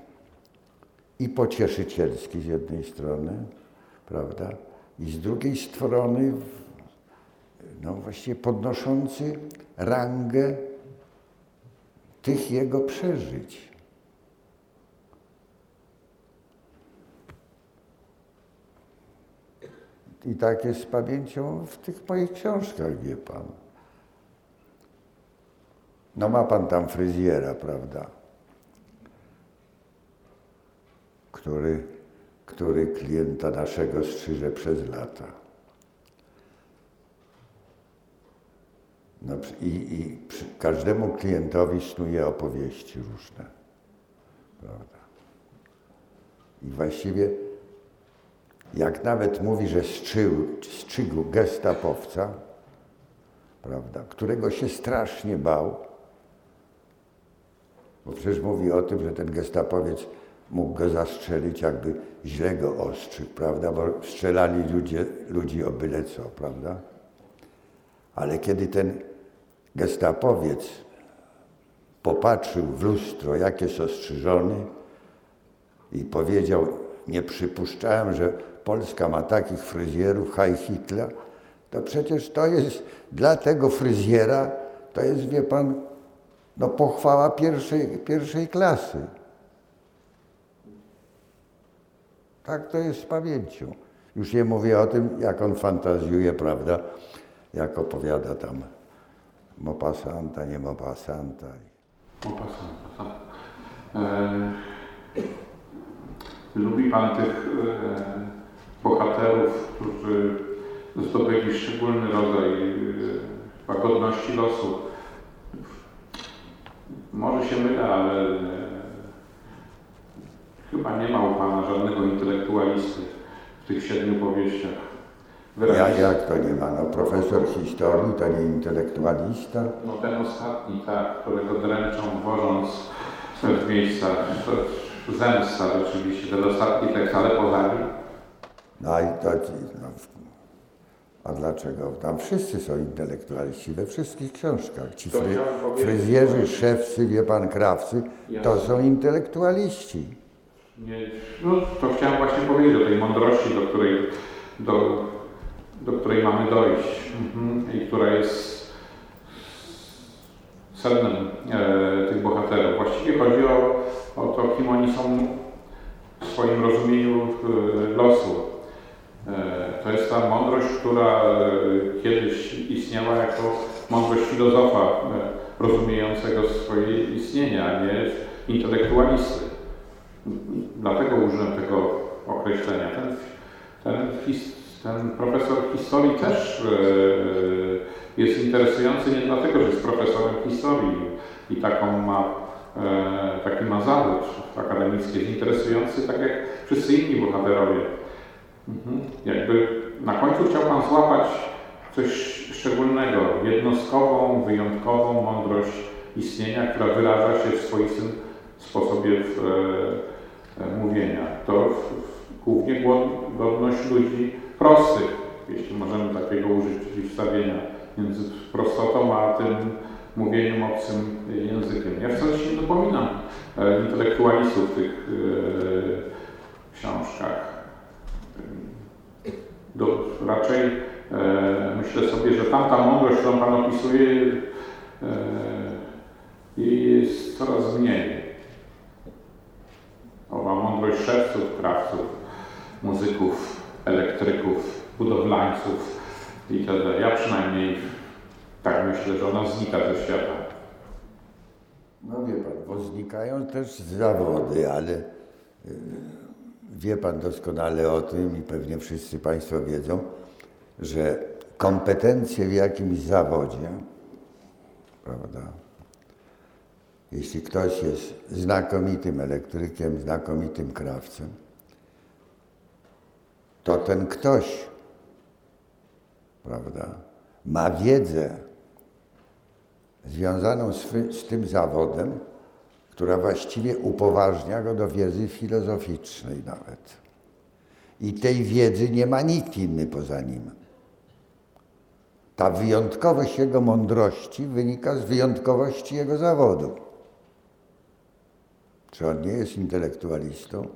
i pocieszycielski z jednej strony, prawda, i z drugiej strony, no właściwie podnoszący rangę tych jego przeżyć. I tak jest z pamięcią w tych moich książkach, wie pan. No ma pan tam fryzjera, prawda? Który, który klienta naszego strzyże przez lata. No, I i każdemu klientowi snuje opowieści różne. Prawda? I właściwie jak nawet mówi, że strzył, strzygł gestapowca, prawda, którego się strasznie bał, bo przecież mówi o tym, że ten gestapowiec mógł go zastrzelić, jakby źle go ostrzygł, prawda, bo strzelali ludzie, ludzi o byle co, prawda. Ale kiedy ten gestapowiec popatrzył w lustro, jak jest ostrzyżony i powiedział, nie przypuszczałem, że Polska ma takich fryzjerów, High Hitler, to przecież to jest dla tego fryzjera, to jest, wie pan, no pochwała pierwszej, pierwszej klasy. Tak to jest z pamięcią. Już nie mówię o tym, jak on fantazjuje, prawda, jak opowiada tam Mopasanta, nie Mopasanta. Mopasanta, tak. E, lubi Pan tych e, bohaterów, którzy zdobyli szczególny rodzaj e, łagodności losu. Może się mylę, ale e, chyba nie ma u Pana żadnego intelektualisty w tych siedmiu powieściach. Ja, jak to nie ma? No, profesor historii to nie intelektualista. No ten ostatni, tak, którego dręczą wożąc w miejscach, to zemsta rzeczywiście, ten ostatni tekst, ale poza nim No i to, no, a dlaczego? Tam wszyscy są intelektualiści, we wszystkich książkach. Ci fry, fryzjerzy, szewcy, wie pan, krawcy, to są intelektualiści. Nie, no to chciałem właśnie powiedzieć o tej mądrości, do której, do, do której mamy dojść mhm. i która jest sednem e, tych bohaterów. Właściwie chodzi o, o to, kim oni są w swoim rozumieniu e, losu. E, to jest ta mądrość, która e, kiedyś istniała jako mądrość filozofa e, rozumiejącego swoje istnienie, a nie intelektualisty. Dlatego użyłem tego określenia. Ten, ten, ten profesor historii też jest interesujący nie dlatego, że jest profesorem historii i taką ma, taki ma zawód akademicki. Jest interesujący tak jak wszyscy inni bohaterowie. Mhm. Jakby na końcu chciał Pan złapać coś szczególnego, jednostkową, wyjątkową mądrość istnienia, która wyraża się w swoistym sposobie w, e, e, mówienia. To w, w, głównie godność ludzi prostych, jeśli możemy takiego użyć przeciwstawienia między prostotą a tym mówieniem obcym językiem. Ja wcale się nie dopominam e, intelektualistów w tych e, książkach. Do, raczej e, myślę sobie, że tamta mądrość, którą Pan opisuje, e, jej jest coraz mniej. Owa mądrość szewców, krawców, muzyków, elektryków, budowlańców itd. Ja przynajmniej tak myślę, że ona znika ze świata. No wie pan, bo znikają też zawody, ale y, wie pan doskonale o tym i pewnie wszyscy państwo wiedzą, że kompetencje w jakimś zawodzie, prawda, jeśli ktoś jest znakomitym elektrykiem, znakomitym krawcem, to ten ktoś, prawda, ma wiedzę związaną z, z tym zawodem, która właściwie upoważnia go do wiedzy filozoficznej nawet. I tej wiedzy nie ma nikt inny poza nim. Ta wyjątkowość jego mądrości wynika z wyjątkowości jego zawodu. Czy on nie jest intelektualistą?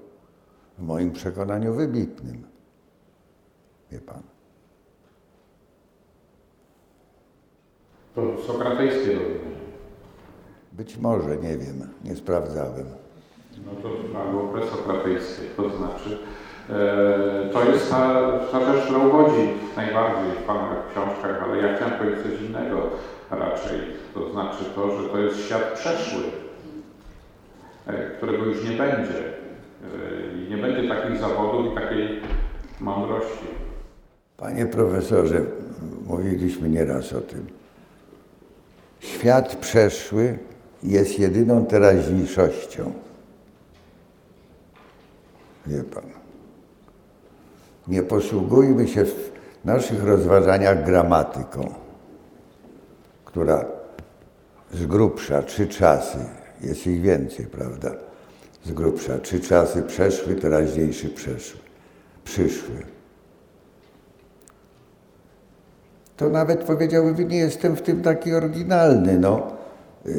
W moim przekonaniu wybitnym. Wie pan. To sokratejskie. Być może, nie wiem, nie sprawdzałem. No to albo presokratejskie, to znaczy e, to jest ta, ta rzecz, która uwodzi najbardziej w Pana książkach, ale ja chciałem powiedzieć coś innego raczej. To znaczy to, że to jest świat przeszły, e, którego już nie będzie. E, I nie będzie takich zawodów i takiej mądrości. Panie profesorze, mówiliśmy nieraz o tym. Świat przeszły jest jedyną teraźniejszością. Wie pan. Nie posługujmy się w naszych rozważaniach gramatyką, która z grubsza trzy czasy, jest ich więcej, prawda? Z grubsza trzy czasy przeszły, teraźniejszy przeszły, przyszły. to nawet powiedziałbym, nie jestem w tym taki oryginalny. No. Yy,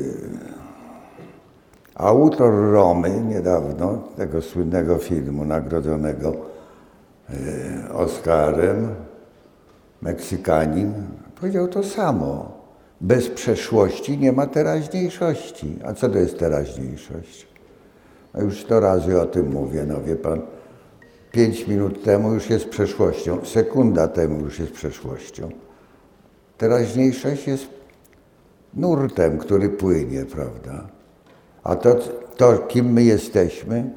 Autor Romy niedawno, tego słynnego filmu nagrodzonego yy, Oscarem, Meksykanin, powiedział to samo. Bez przeszłości nie ma teraźniejszości. A co to jest teraźniejszość? No już sto razy o tym mówię, no wie pan. Pięć minut temu już jest przeszłością, sekunda temu już jest przeszłością. Teraźniejszość jest nurtem, który płynie, prawda? A to, to, kim my jesteśmy,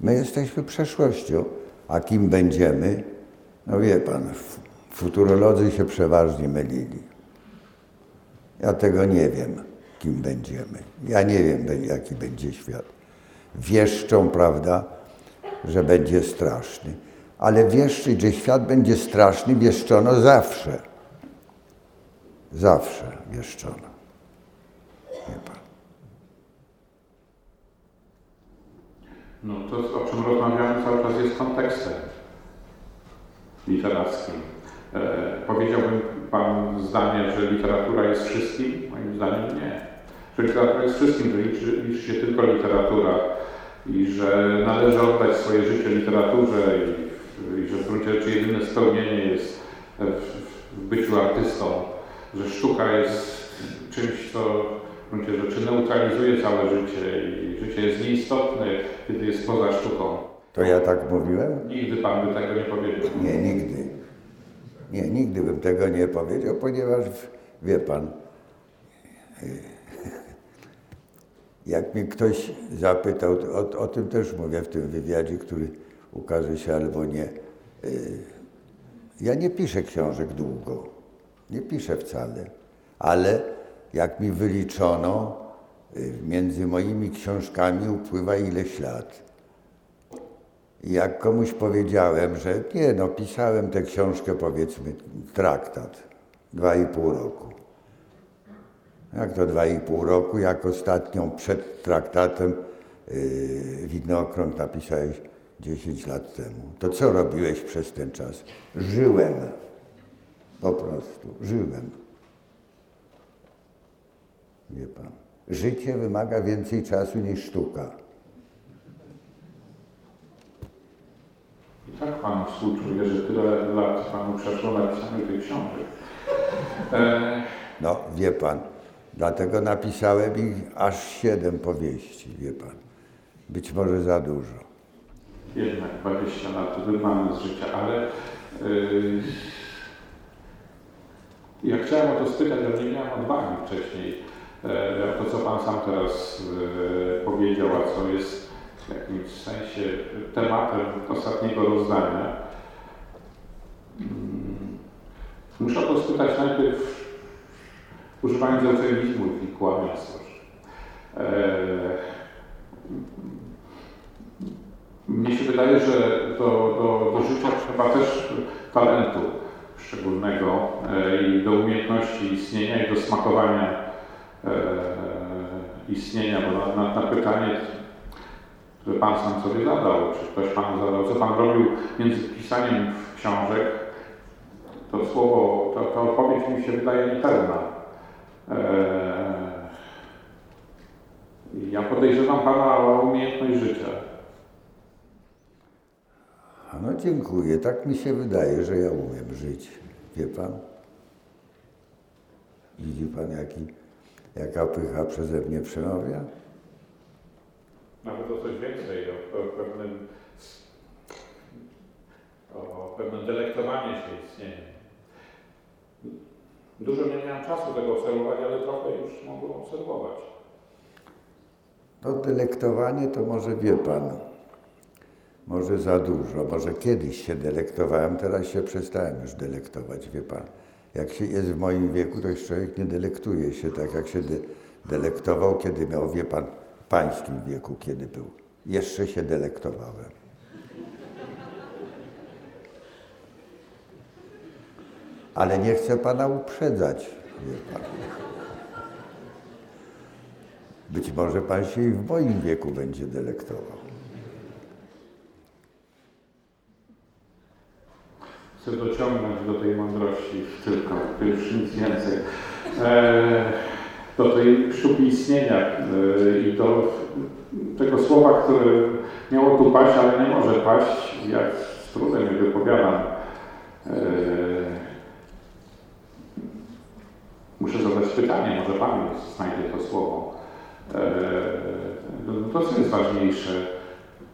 my jesteśmy przeszłością. A kim będziemy? No wie pan, futurolodzy się przeważnie mylili. Ja tego nie wiem. kim będziemy. Ja nie wiem, jaki będzie świat. Wieszczą, prawda, że będzie straszny. Ale wieszczyć, że świat będzie straszny, wieszczono zawsze. Zawsze wieszczono. Nie pan. No to, o czym rozmawiamy cały czas jest kontekstem literackim. E, powiedziałbym Pan zdanie, że literatura jest wszystkim? Moim zdaniem nie. Że literatura jest wszystkim, że liczy, liczy się tylko literatura i że należy oddać swoje życie literaturze i, i że w gruncie rzeczy jedyne spełnienie jest w, w byciu artystą, że sztuka jest czymś, co w gruncie rzeczy neutralizuje całe życie i życie jest nieistotne, kiedy jest poza sztuką. To ja tak mówiłem? Nigdy Pan by tego nie powiedział. Nie, nigdy. Nie, nigdy bym tego nie powiedział, ponieważ wie Pan, jak mnie ktoś zapytał, o, o tym też mówię w tym wywiadzie, który ukaże się albo nie. Ja nie piszę książek długo. Nie piszę wcale. Ale jak mi wyliczono, między moimi książkami upływa ileś lat. I jak komuś powiedziałem, że nie, no pisałem tę książkę, powiedzmy, traktat, dwa i pół roku. Jak to dwa i pół roku, jak ostatnią przed traktatem yy, widnokrąg napisałeś 10 lat temu. To co robiłeś przez ten czas? Żyłem. Po prostu, żyłem. Wie pan. Życie wymaga więcej czasu niż sztuka. I tak Panu współczuję, że tyle lat Panu przeszło na pisanie tych książek. E... No, wie Pan, dlatego napisałem ich aż siedem powieści, wie Pan. Być może za dużo. Jednak 20 lat wyrwane z życia, ale yy, ja chciałem o to spytać, ale nie miałem odwagi wcześniej. E, to, co Pan sam teraz e, powiedział, a co jest w jakimś sensie tematem ostatniego rozdania. Mm, muszę to spytać najpierw, używając eufemizmu i kłamstwa. E, mnie się wydaje, że do, do, do życia trzeba też talentu szczególnego i do umiejętności istnienia i do smakowania istnienia, bo na, na, na pytanie, które Pan sam sobie zadał, czy ktoś Panu zadał, co Pan robił między pisaniem książek, to słowo, to, to odpowiedź mi się wydaje niepełna. Eee, ja podejrzewam Pana o umiejętność życia. No dziękuję. Tak mi się wydaje, że ja umiem żyć. Wie Pan? Widzi Pan, jaki, jaka pycha przeze mnie przemawia? Nawet o coś więcej, o, o pewnym, o pewnym delektowaniu się istnieniem. Dużo nie miałem czasu tego obserwować, ale trochę już mogłem obserwować. No delektowanie to może wie Pan, może za dużo, może kiedyś się delektowałem, teraz się przestałem już delektować, wie Pan. Jak się jest w moim wieku, to już człowiek nie delektuje się tak, jak się de delektował, kiedy miał, wie Pan, pańskim wieku, kiedy był. Jeszcze się delektowałem. Ale nie chcę Pana uprzedzać, wie Pan. Być może Pan się i w moim wieku będzie delektował. Chcę dociągnąć do tej mądrości tylko, już nic więcej. Do tej sztuki istnienia e, i do tego słowa, które miało tu paść, ale nie może paść, jak z trudem je wypowiadam. E, muszę zadać pytanie, może Pan znajdzie to słowo. E, to co jest ważniejsze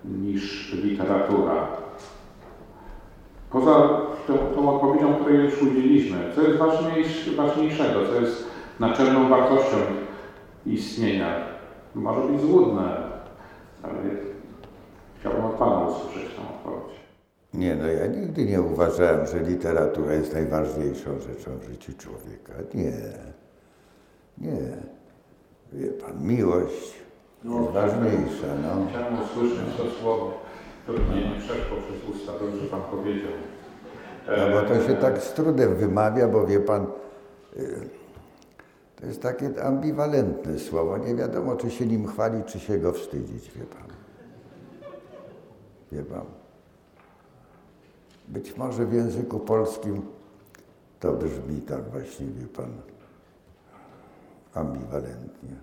niż literatura? Poza tą, tą odpowiedzią, której już udzieliliśmy, co jest ważniejszego, co jest naczelną wartością istnienia. Może być złudne, ale chciałbym od Pana usłyszeć tę odpowiedź. Nie, no ja nigdy nie uważałem, że literatura jest najważniejszą rzeczą w życiu człowieka. Nie. Nie. Wie pan, miłość No, jest ważniejsza, no. Chciałem usłyszeć to słowo, nie przeszło przez usta, że Pan powiedział. No bo to się tak z trudem wymawia, bo wie pan, y, to jest takie ambiwalentne słowo. Nie wiadomo, czy się nim chwalić, czy się go wstydzić, wie pan. Wie pan. Być może w języku polskim to brzmi tak właśnie, wie pan, ambiwalentnie.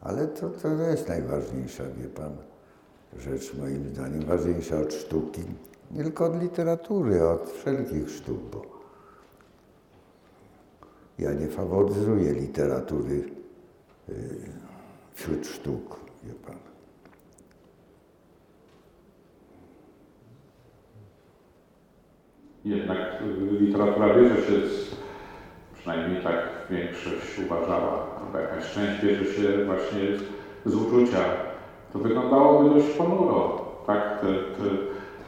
Ale to, to jest najważniejsza, wie pan, rzecz moim zdaniem, ważniejsza od sztuki. Nie tylko od literatury, od wszelkich sztuk, bo ja nie faworyzuję literatury y, wśród sztuk, wie pan. Jednak y, literatura bierze się z, przynajmniej tak większość uważała, jakaś część bierze się właśnie z uczucia. To wyglądałoby dość ponuro, tak? Te, te,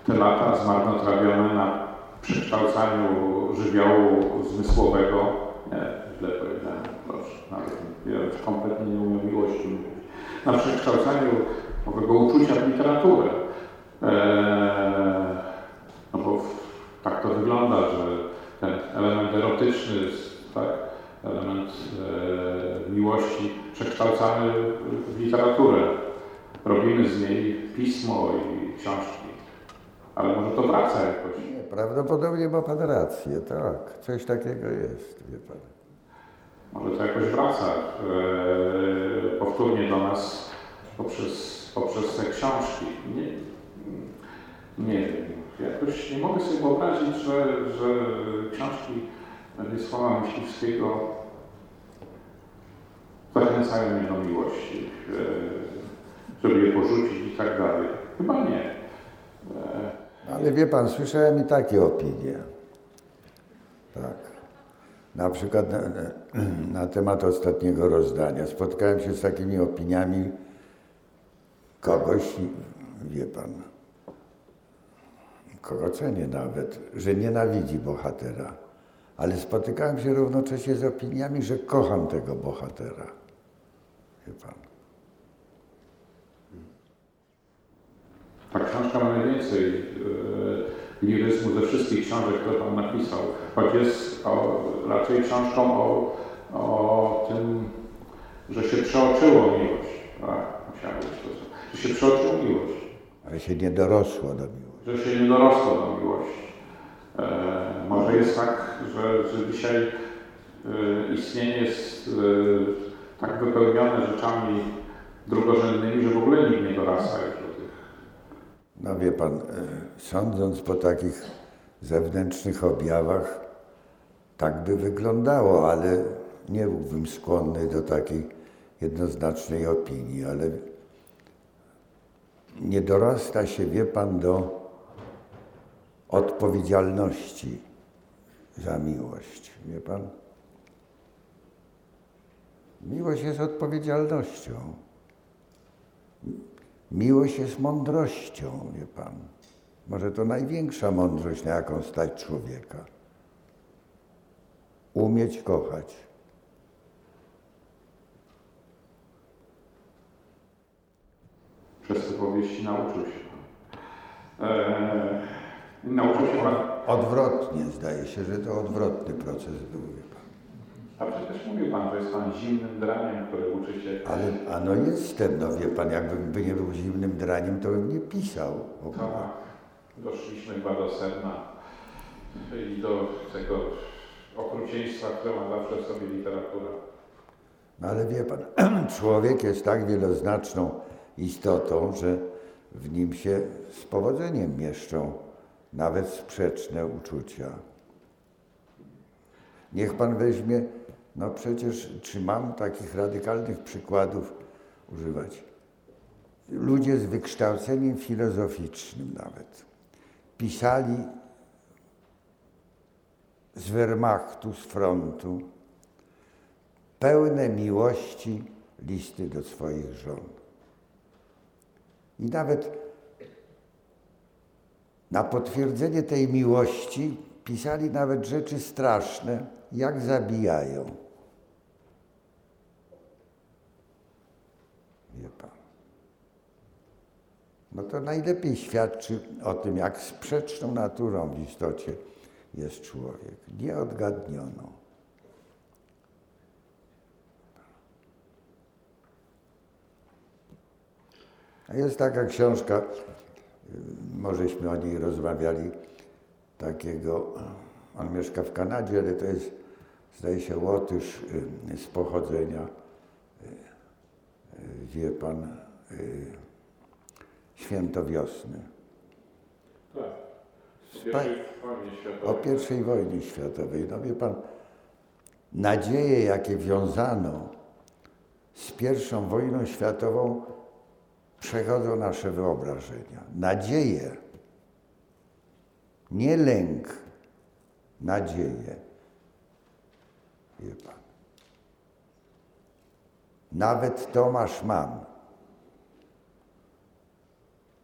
te lata zmarnotrawione na przekształcaniu żywiołu zmysłowego. Nie, źle powiedziałem, proszę, nawet ja kompletnie nie umiem miłości mówić. Na przekształcaniu owego uczucia w literaturę. Eee, no bo w- tak to wygląda, że ten element erotyczny, tak, element e, miłości przekształcamy w literaturę. Robimy z niej pismo i książki. Ale może to wraca jakoś. Nie, prawdopodobnie ma pan rację, tak. Coś takiego jest, wie pan. Może to jakoś wraca e, powtórnie do nas poprzez, poprzez te książki. Nie, nie wiem. Jakoś nie mogę sobie wyobrazić, że, że książki Wiesława Myśliwskiego zachęcają mnie do miłości, e, żeby je porzucić i tak dalej. Chyba nie. E, Ale wie pan, słyszałem i takie opinie. Tak. Na przykład na, na, temat ostatniego rozdania. Spotkałem się z takimi opiniami kogoś, wie pan, kogo cenię nawet, że nienawidzi bohatera. Ale spotykałem się równocześnie z opiniami, że kocham tego bohatera. Wie pan. Ta książka ma najwięcej e, liryzmu ze wszystkich książek, które Pan napisał, choć jest o, raczej książką o, o tym, że się przeoczyło miłość. Tak, musiała być to, że się przeoczyło miłość, Ale się nie dorosło do miłości. że się nie dorosło do miłości. E, może jest tak, że, że dzisiaj e, istnienie jest e, tak wypełnione rzeczami drugorzędnymi, że w ogóle nikt nie dorasta już No wie pan, e, sądząc po takich zewnętrznych objawach, tak by wyglądało, ale nie byłbym skłonny do takiej jednoznacznej opinii, ale nie dorasta się, wie pan, do odpowiedzialności za miłość, wie pan? Miłość jest odpowiedzialnością. Miłość jest mądrością, wie pan. Może to największa mądrość, na jaką stać człowieka. Umieć kochać. Przez te powieści nauczył się Pan. Eee, nauczył się Pan, Odwrotnie, zdaje się, że to odwrotny proces był. A przecież mówił Pan, że jest Pan zimnym draniem, który uczy się. Ale, a no jestem, no wie pan, jakbym by nie był zimnym draniem, to bym nie pisał. Tak, doszliśmy chyba do sedna i do tego okrucieństwa, które ma zawsze w sobie literatura. No ale wie pan, człowiek jest tak wieloznaczną istotą, że w nim się z powodzeniem mieszczą nawet sprzeczne uczucia. Niech pan weźmie, no przecież, czy mam takich radykalnych przykładów używać? Ludzie z wykształceniem filozoficznym nawet pisali z Wehrmachtu, z frontu, pełne miłości listy do swoich żon. I nawet na potwierdzenie tej miłości pisali nawet rzeczy straszne, jak zabijają. pan. No to najlepiej świadczy o tym, jak sprzeczną naturą w istocie jest człowiek. Nie odgadniono. A jest taka książka, y, możeśmy o niej rozmawiali, takiego, on mieszka w Kanadzie, ale to jest, zdaje się, Łotysz y, z pochodzenia, y, wie pan, Święto Wiosny. Tak. O pierwszej wojnie światowej. No wie pan, nadzieje, jakie wiązano z pierwszą wojną światową, przechodzą nasze wyobrażenia. Nadzieje, nie lęk, nadzieję. Wie pan. Nawet Tomasz Mann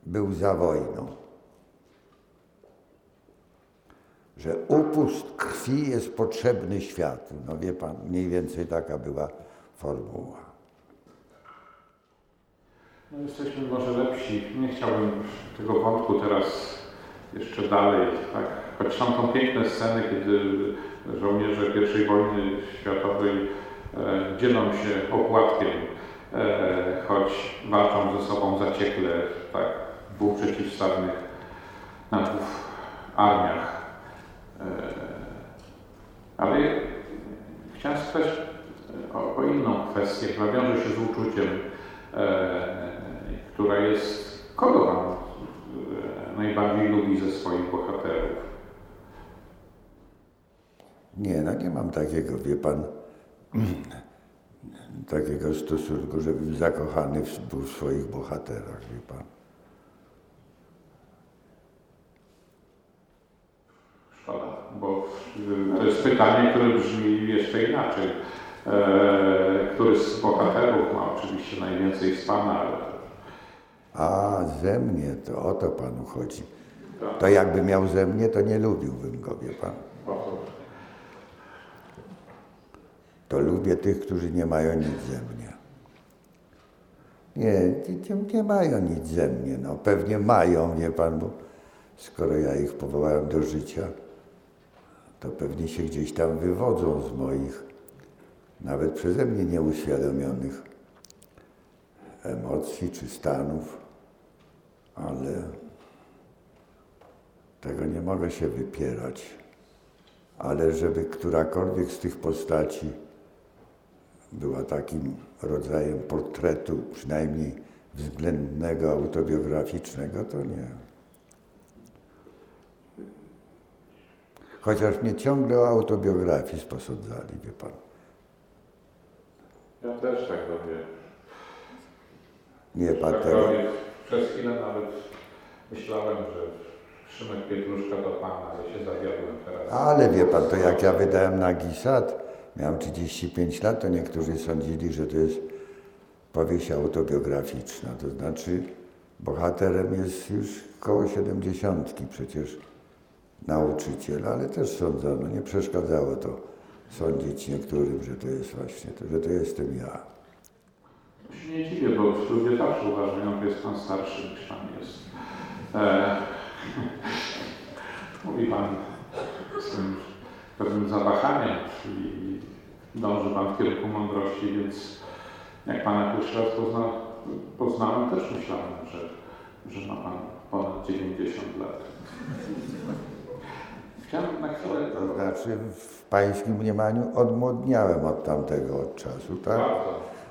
był za wojną. Że upust krwi jest potrzebny światu. No wie pan, mniej więcej taka była formuła. No jesteśmy może lepsi. Nie chciałbym tego wątku teraz jeszcze dalej, tak? Choć są to piękne sceny, kiedy żołnierze I wojny światowej e, dzielą się opłatkiem, e, choć walczą ze sobą zaciekle, tak, w dwóch przeciwstawnych na dwóch armiach. E, ale chciałem spytać o, o inną kwestię, która wiąże się z uczuciem która jest, kogo Pan najbardziej lubi ze swoich bohaterów? Nie, no nie mam takiego, wie Pan, takiego stosunku, żebym zakochany był w swoich bohaterach, wie Pan. Szkoda, bo to jest pytanie, które brzmi jeszcze inaczej. E, który z bohaterów ma oczywiście najwięcej z Pana, ale... A, ze mnie, to o to Panu chodzi. Tak. To jakby miał ze mnie, to nie lubiłbym go, wie Pan. To lubię tych, którzy nie mają nic ze mnie. Nie, nie, nie mają nic ze mnie. No, pewnie mają, wie Pan, bo skoro ja ich powołałem do życia, to pewnie się gdzieś tam wywodzą z moich nawet przeze mnie nieuświadomionych emocji czy stanów, ale tego nie mogę się wypierać. Ale żeby którakolwiek z tych postaci była takim rodzajem portretu, przynajmniej względnego, autobiograficznego, to nie. Chociaż mnie ciągle o autobiografii sposądzali, wie pan. Ja też tak robię. Nie, pan tak robię. Przez chwilę nawet myślałem, że Szymek Pietruszka do Pana, ale się zawiodłem teraz. Ale wie Pan, to jak ja wydałem na Gisat, miałem 35 lat, to niektórzy sądzili, że to jest powieść autobiograficzna. To znaczy bohaterem jest już koło 70 przecież nauczyciel, ale też sądzono, nie przeszkadzało to sądzić niektórym, że to jest właśnie to, że to jestem ja. Się nie dziwię, bo ludzie zawsze uważają, że jest Pan starszy niż Pan jest. E, mówi Pan z tym pewnym zawahaniem, czyli dąży Pan w kierunku mądrości, więc jak Pana pierwszy raz pozna, poznałem, też myślałem, że, że ma Pan ponad 90 lat. Chciałem na chwilę... To znaczy w pańskim mniemaniu odmłodniałem od tamtego od czasu, tak?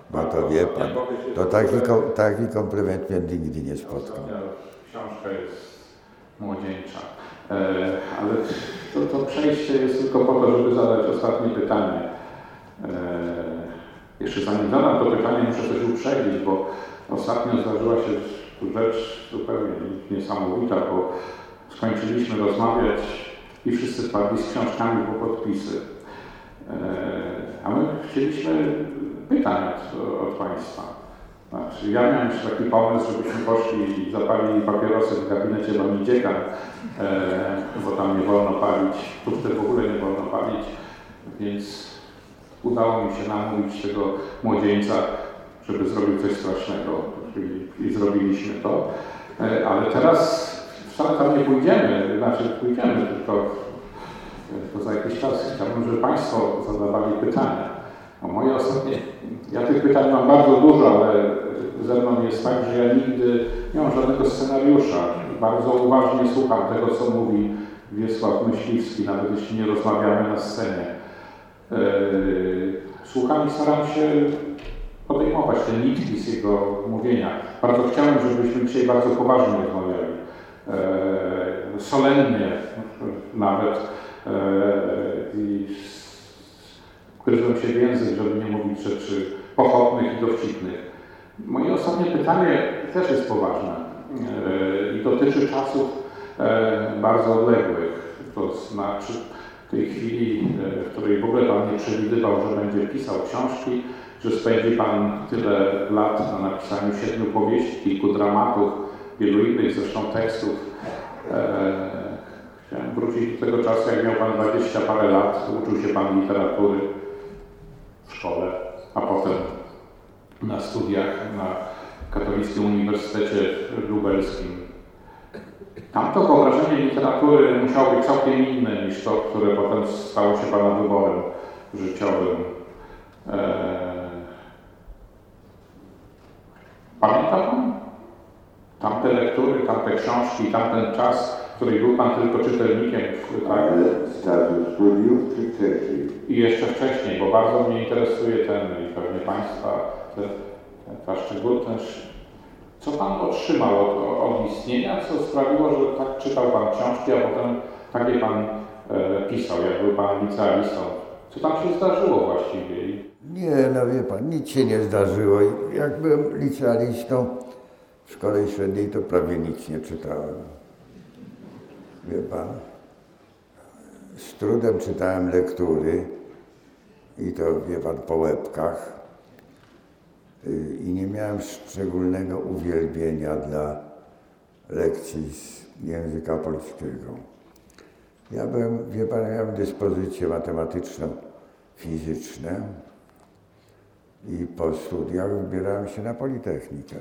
Bo to wie pan, to taki, taki komplement mnie nigdy nie spotkał. Książka jest młodzieńcza. E, ale to, to przejście jest tylko po to, żeby zadać ostatnie pytanie. E, jeszcze zanim zadam to pytanie, muszę coś uprzedzić, bo ostatnio zdarzyła się rzecz zupełnie niesamowita, bo skończyliśmy rozmawiać i wszyscy wpadli z książkami po podpisy. E, a my chcieliśmy pytań od, od Państwa. Znaczy, ja miałem jeszcze taki pomysł, żebyśmy poszli i zapalili papierosy w gabinecie Lonidzieka, e, bo tam nie wolno palić, tu w ogóle nie wolno palić, więc udało mi się namówić tego młodzieńca, żeby zrobił coś strasznego i, i zrobiliśmy to. E, ale teraz wcale tam nie pójdziemy, znaczy pójdziemy, tylko to za jakiś czas chciałbym, żeby Państwo zadawali pytania. O moje ostatnie, ja tych pytań mam bardzo dużo, ale ze mną jest tak, że ja nigdy nie mam żadnego scenariusza. Bardzo uważnie słucham tego, co mówi Wiesław Myśliwski, nawet jeśli nie rozmawiamy na scenie. E, słucham i staram się podejmować te nitki z jego mówienia. Bardzo chciałem, żebyśmy dzisiaj bardzo poważnie rozmawiali. E, solennie nawet e, i gryzłem się w język, żeby nie mówić rzeczy pochopnych i dowcipnych. Moje ostatnie pytanie też jest poważne i dotyczy czasów bardzo odległych. To znaczy w tej chwili, w której w ogóle Pan nie przewidywał, że będzie pisał książki, że spędzi Pan tyle lat na napisaniu siedmiu powieści, kilku dramatów, wielu innych zresztą tekstów. E, chciałem wrócić do tego czasu, jak miał Pan 20 parę lat, uczył się Pan literatury w szkole, a potem na studiach na Katolickim Uniwersytecie Lubelskim. Tamto wyobrażenie literatury musiało być całkiem inne niż to, które potem stało się Pana wyborem życiowym. Eee, Pamięta Pan? Tamte lektury, tamte książki, tamten czas, w którym był Pan tylko czytelnikiem. Tak? I jeszcze wcześniej, bo bardzo mnie interesuje ten i pewnie Państwa, ten, ten, ta szczególność. Co Pan otrzymał od, od, istnienia, co sprawiło, że tak czytał Pan książki, a potem takie Pan e, pisał, jak był Pan licealistą? Co tam się zdarzyło właściwie? Nie, no wie pan, nic się nie zdarzyło. Jak byłem licealistą w szkole średniej, to prawie nic nie czytałem. Wie pan, z trudem czytałem lektury i to, wie pan, po łebkach i nie miałem szczególnego uwielbienia dla lekcji z języka polskiego. Ja byłem, wie pan, miałem dyspozycje matematyczną, fizyczne, i po studiach wybierałem się na Politechnikę.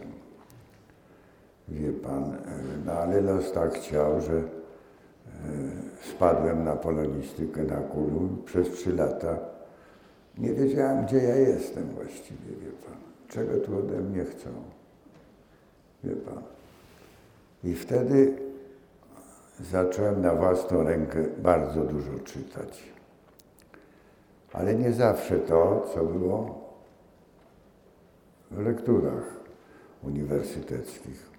Wie pan, e, no ale los tak chciał, że spadłem na polonistykę na kulu przez trzy lata. Nie wiedziałem, gdzie ja jestem właściwie, wie pan. Czego tu ode mnie chcą. Wie pan. I wtedy zacząłem na własną rękę bardzo dużo czytać. Ale nie zawsze to, co było w lekturach uniwersyteckich.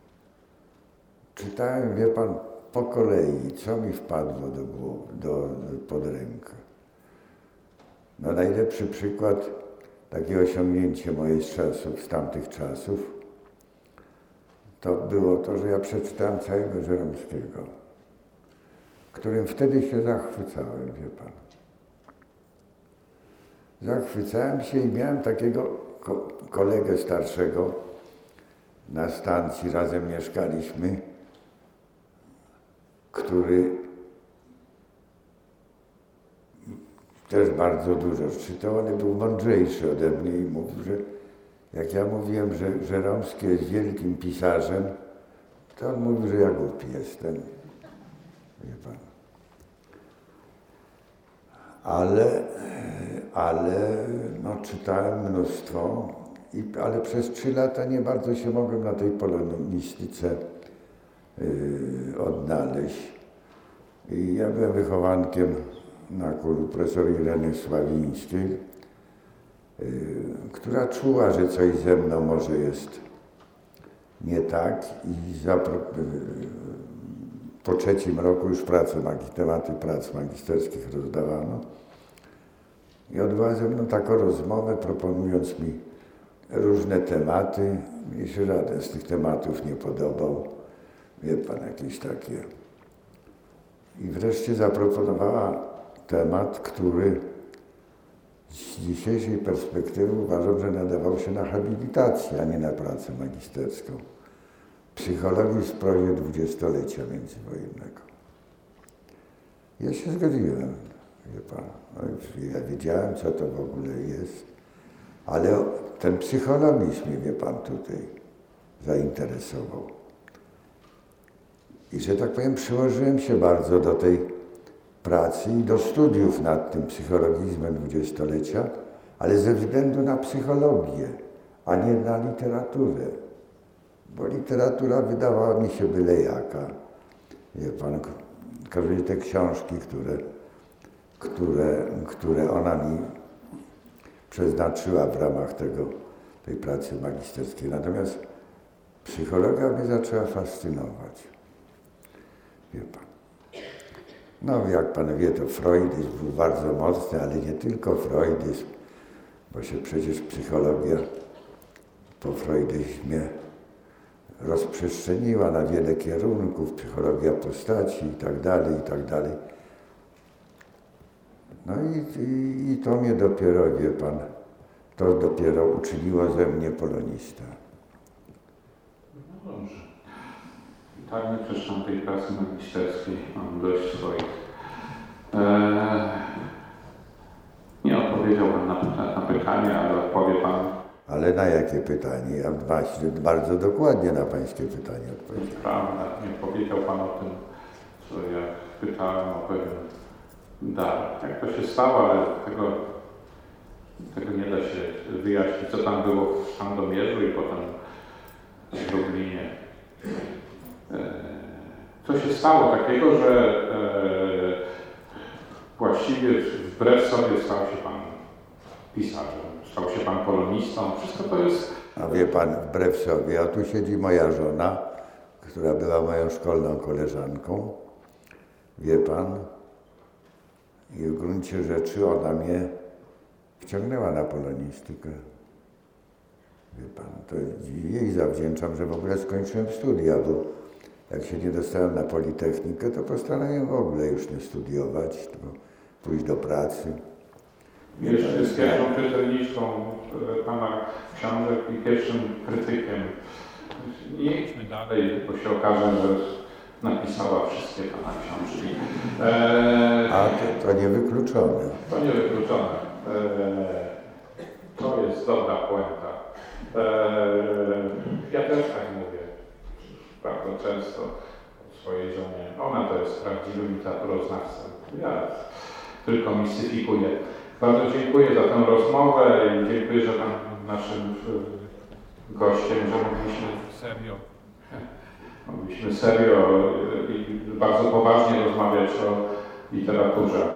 Czytałem, wie pan, po kolei, co mi wpadło do, głowy, do, pod rękę. No najlepszy przykład, takie osiągnięcie mojej z czasów, z tamtych czasów, to było to, że ja przeczytałem całego Żeromskiego, którym wtedy się zachwycałem, wie pan. Zachwycałem się i miałem takiego ko kolegę starszego na stacji, razem mieszkaliśmy, który też bardzo dużo czytał, ale był mądrzejszy ode mnie i mówił, że jak ja mówiłem, że Żeromski jest wielkim pisarzem, to on mówił, że ja głupi jestem. Wie pan. Ale ale no, czytałem mnóstwo, i, ale przez trzy lata nie bardzo się mogłem na tej polonistyce odnaleźć. I ja byłem wychowankiem na kulu profesor Ireny Sławińskiej, yy, która czuła, że coś ze mną może jest nie tak i yy, po trzecim roku już pracy, tematy prac magisterskich rozdawano. I odbyła ze mną taką rozmowę, proponując mi różne tematy. Mnie się żaden z tych tematów nie podobał. Wie pan, jakieś takie. I wreszcie zaproponowała temat, który z dzisiejszej perspektywy uważam, że nadawał się na habilitację, a nie na pracę magisterską. Psychologii w prozie dwudziestolecia międzywojennego. Ja się zgodziłem. Wie pan, no ja wiedziałem, co to w ogóle jest, ale ten psychologizm mnie, wie pan, tutaj zainteresował. I że tak powiem, przyłożyłem się bardzo do tej pracy i do studiów nad tym psychologizmem dwudziestolecia, ale ze względu na psychologię, a nie na literaturę. Bo literatura wydawała mi się byle jaka. Wie pan, każde te książki, które, które, które ona mi przeznaczyła w ramach tego, tej pracy magisterskiej. Natomiast psychologia mnie zaczęła fascynować. Wie pan. No, jak pan wie, to freudyzm był bardzo mocny, ale nie tylko freudyzm, bo się przecież psychologia po freudyzmie rozprzestrzeniła na wiele kierunków, psychologia postaci i tak dalej, i tak dalej. No i, i, i to mnie dopiero, wie pan, to dopiero uczyniło ze mnie polonista. No dobrze. Tak my przeczytam tej pracy magisterskiej. Mam dość swoich. Eee, nie odpowiedziałbym na, na, na pytanie, ale odpowie Pan. Ale na jakie pytanie? Ja właśnie bardzo dokładnie na pańskie pytanie odpowiedziałem. prawda. Nie powiedział Pan o tym, co ja pytałem o pewien dar. Jak to się stało, ale tego, tego nie da się wyjaśnić, co tam było w Sandomierzu i potem w Lublinie. E, Co się stało takiego, że e, właściwie wbrew sobie stał się Pan pisarzem, stał się Pan polonistą. Wszystko to jest A wie pan, wbrew sobie, a tu siedzi moja żona, która była moją szkolną koleżanką. Wie pan, i w gruncie rzeczy ona mnie wciągnęła na polonistykę. Wie pan, to jej zawdzięczam, że w ogóle skończyłem studia, bo jak się nie dostałem na Politechnikę, to postanowiłem w ogóle już nie studiować, pójść do pracy. Jeszcze jest pierwszą czytelniczką e, Pana książek i pierwszym krytykiem. Nie idźmy dalej, bo się okaże, że napisała wszystkie Pana książki. E, A to, to niewykluczone. to niewykluczone. E, to jest dobra puenta. E, ja też tak mówię bardzo często o swojej żonie. Ona to jest prawdziwym literaturoznawcą. Ja tylko mistyfikuję. Bardzo dziękuję za tę rozmowę i dziękuję, że Pan naszym e, gościem, że mogliśmy serio, mogliśmy serio i bardzo poważnie rozmawiać o literaturze.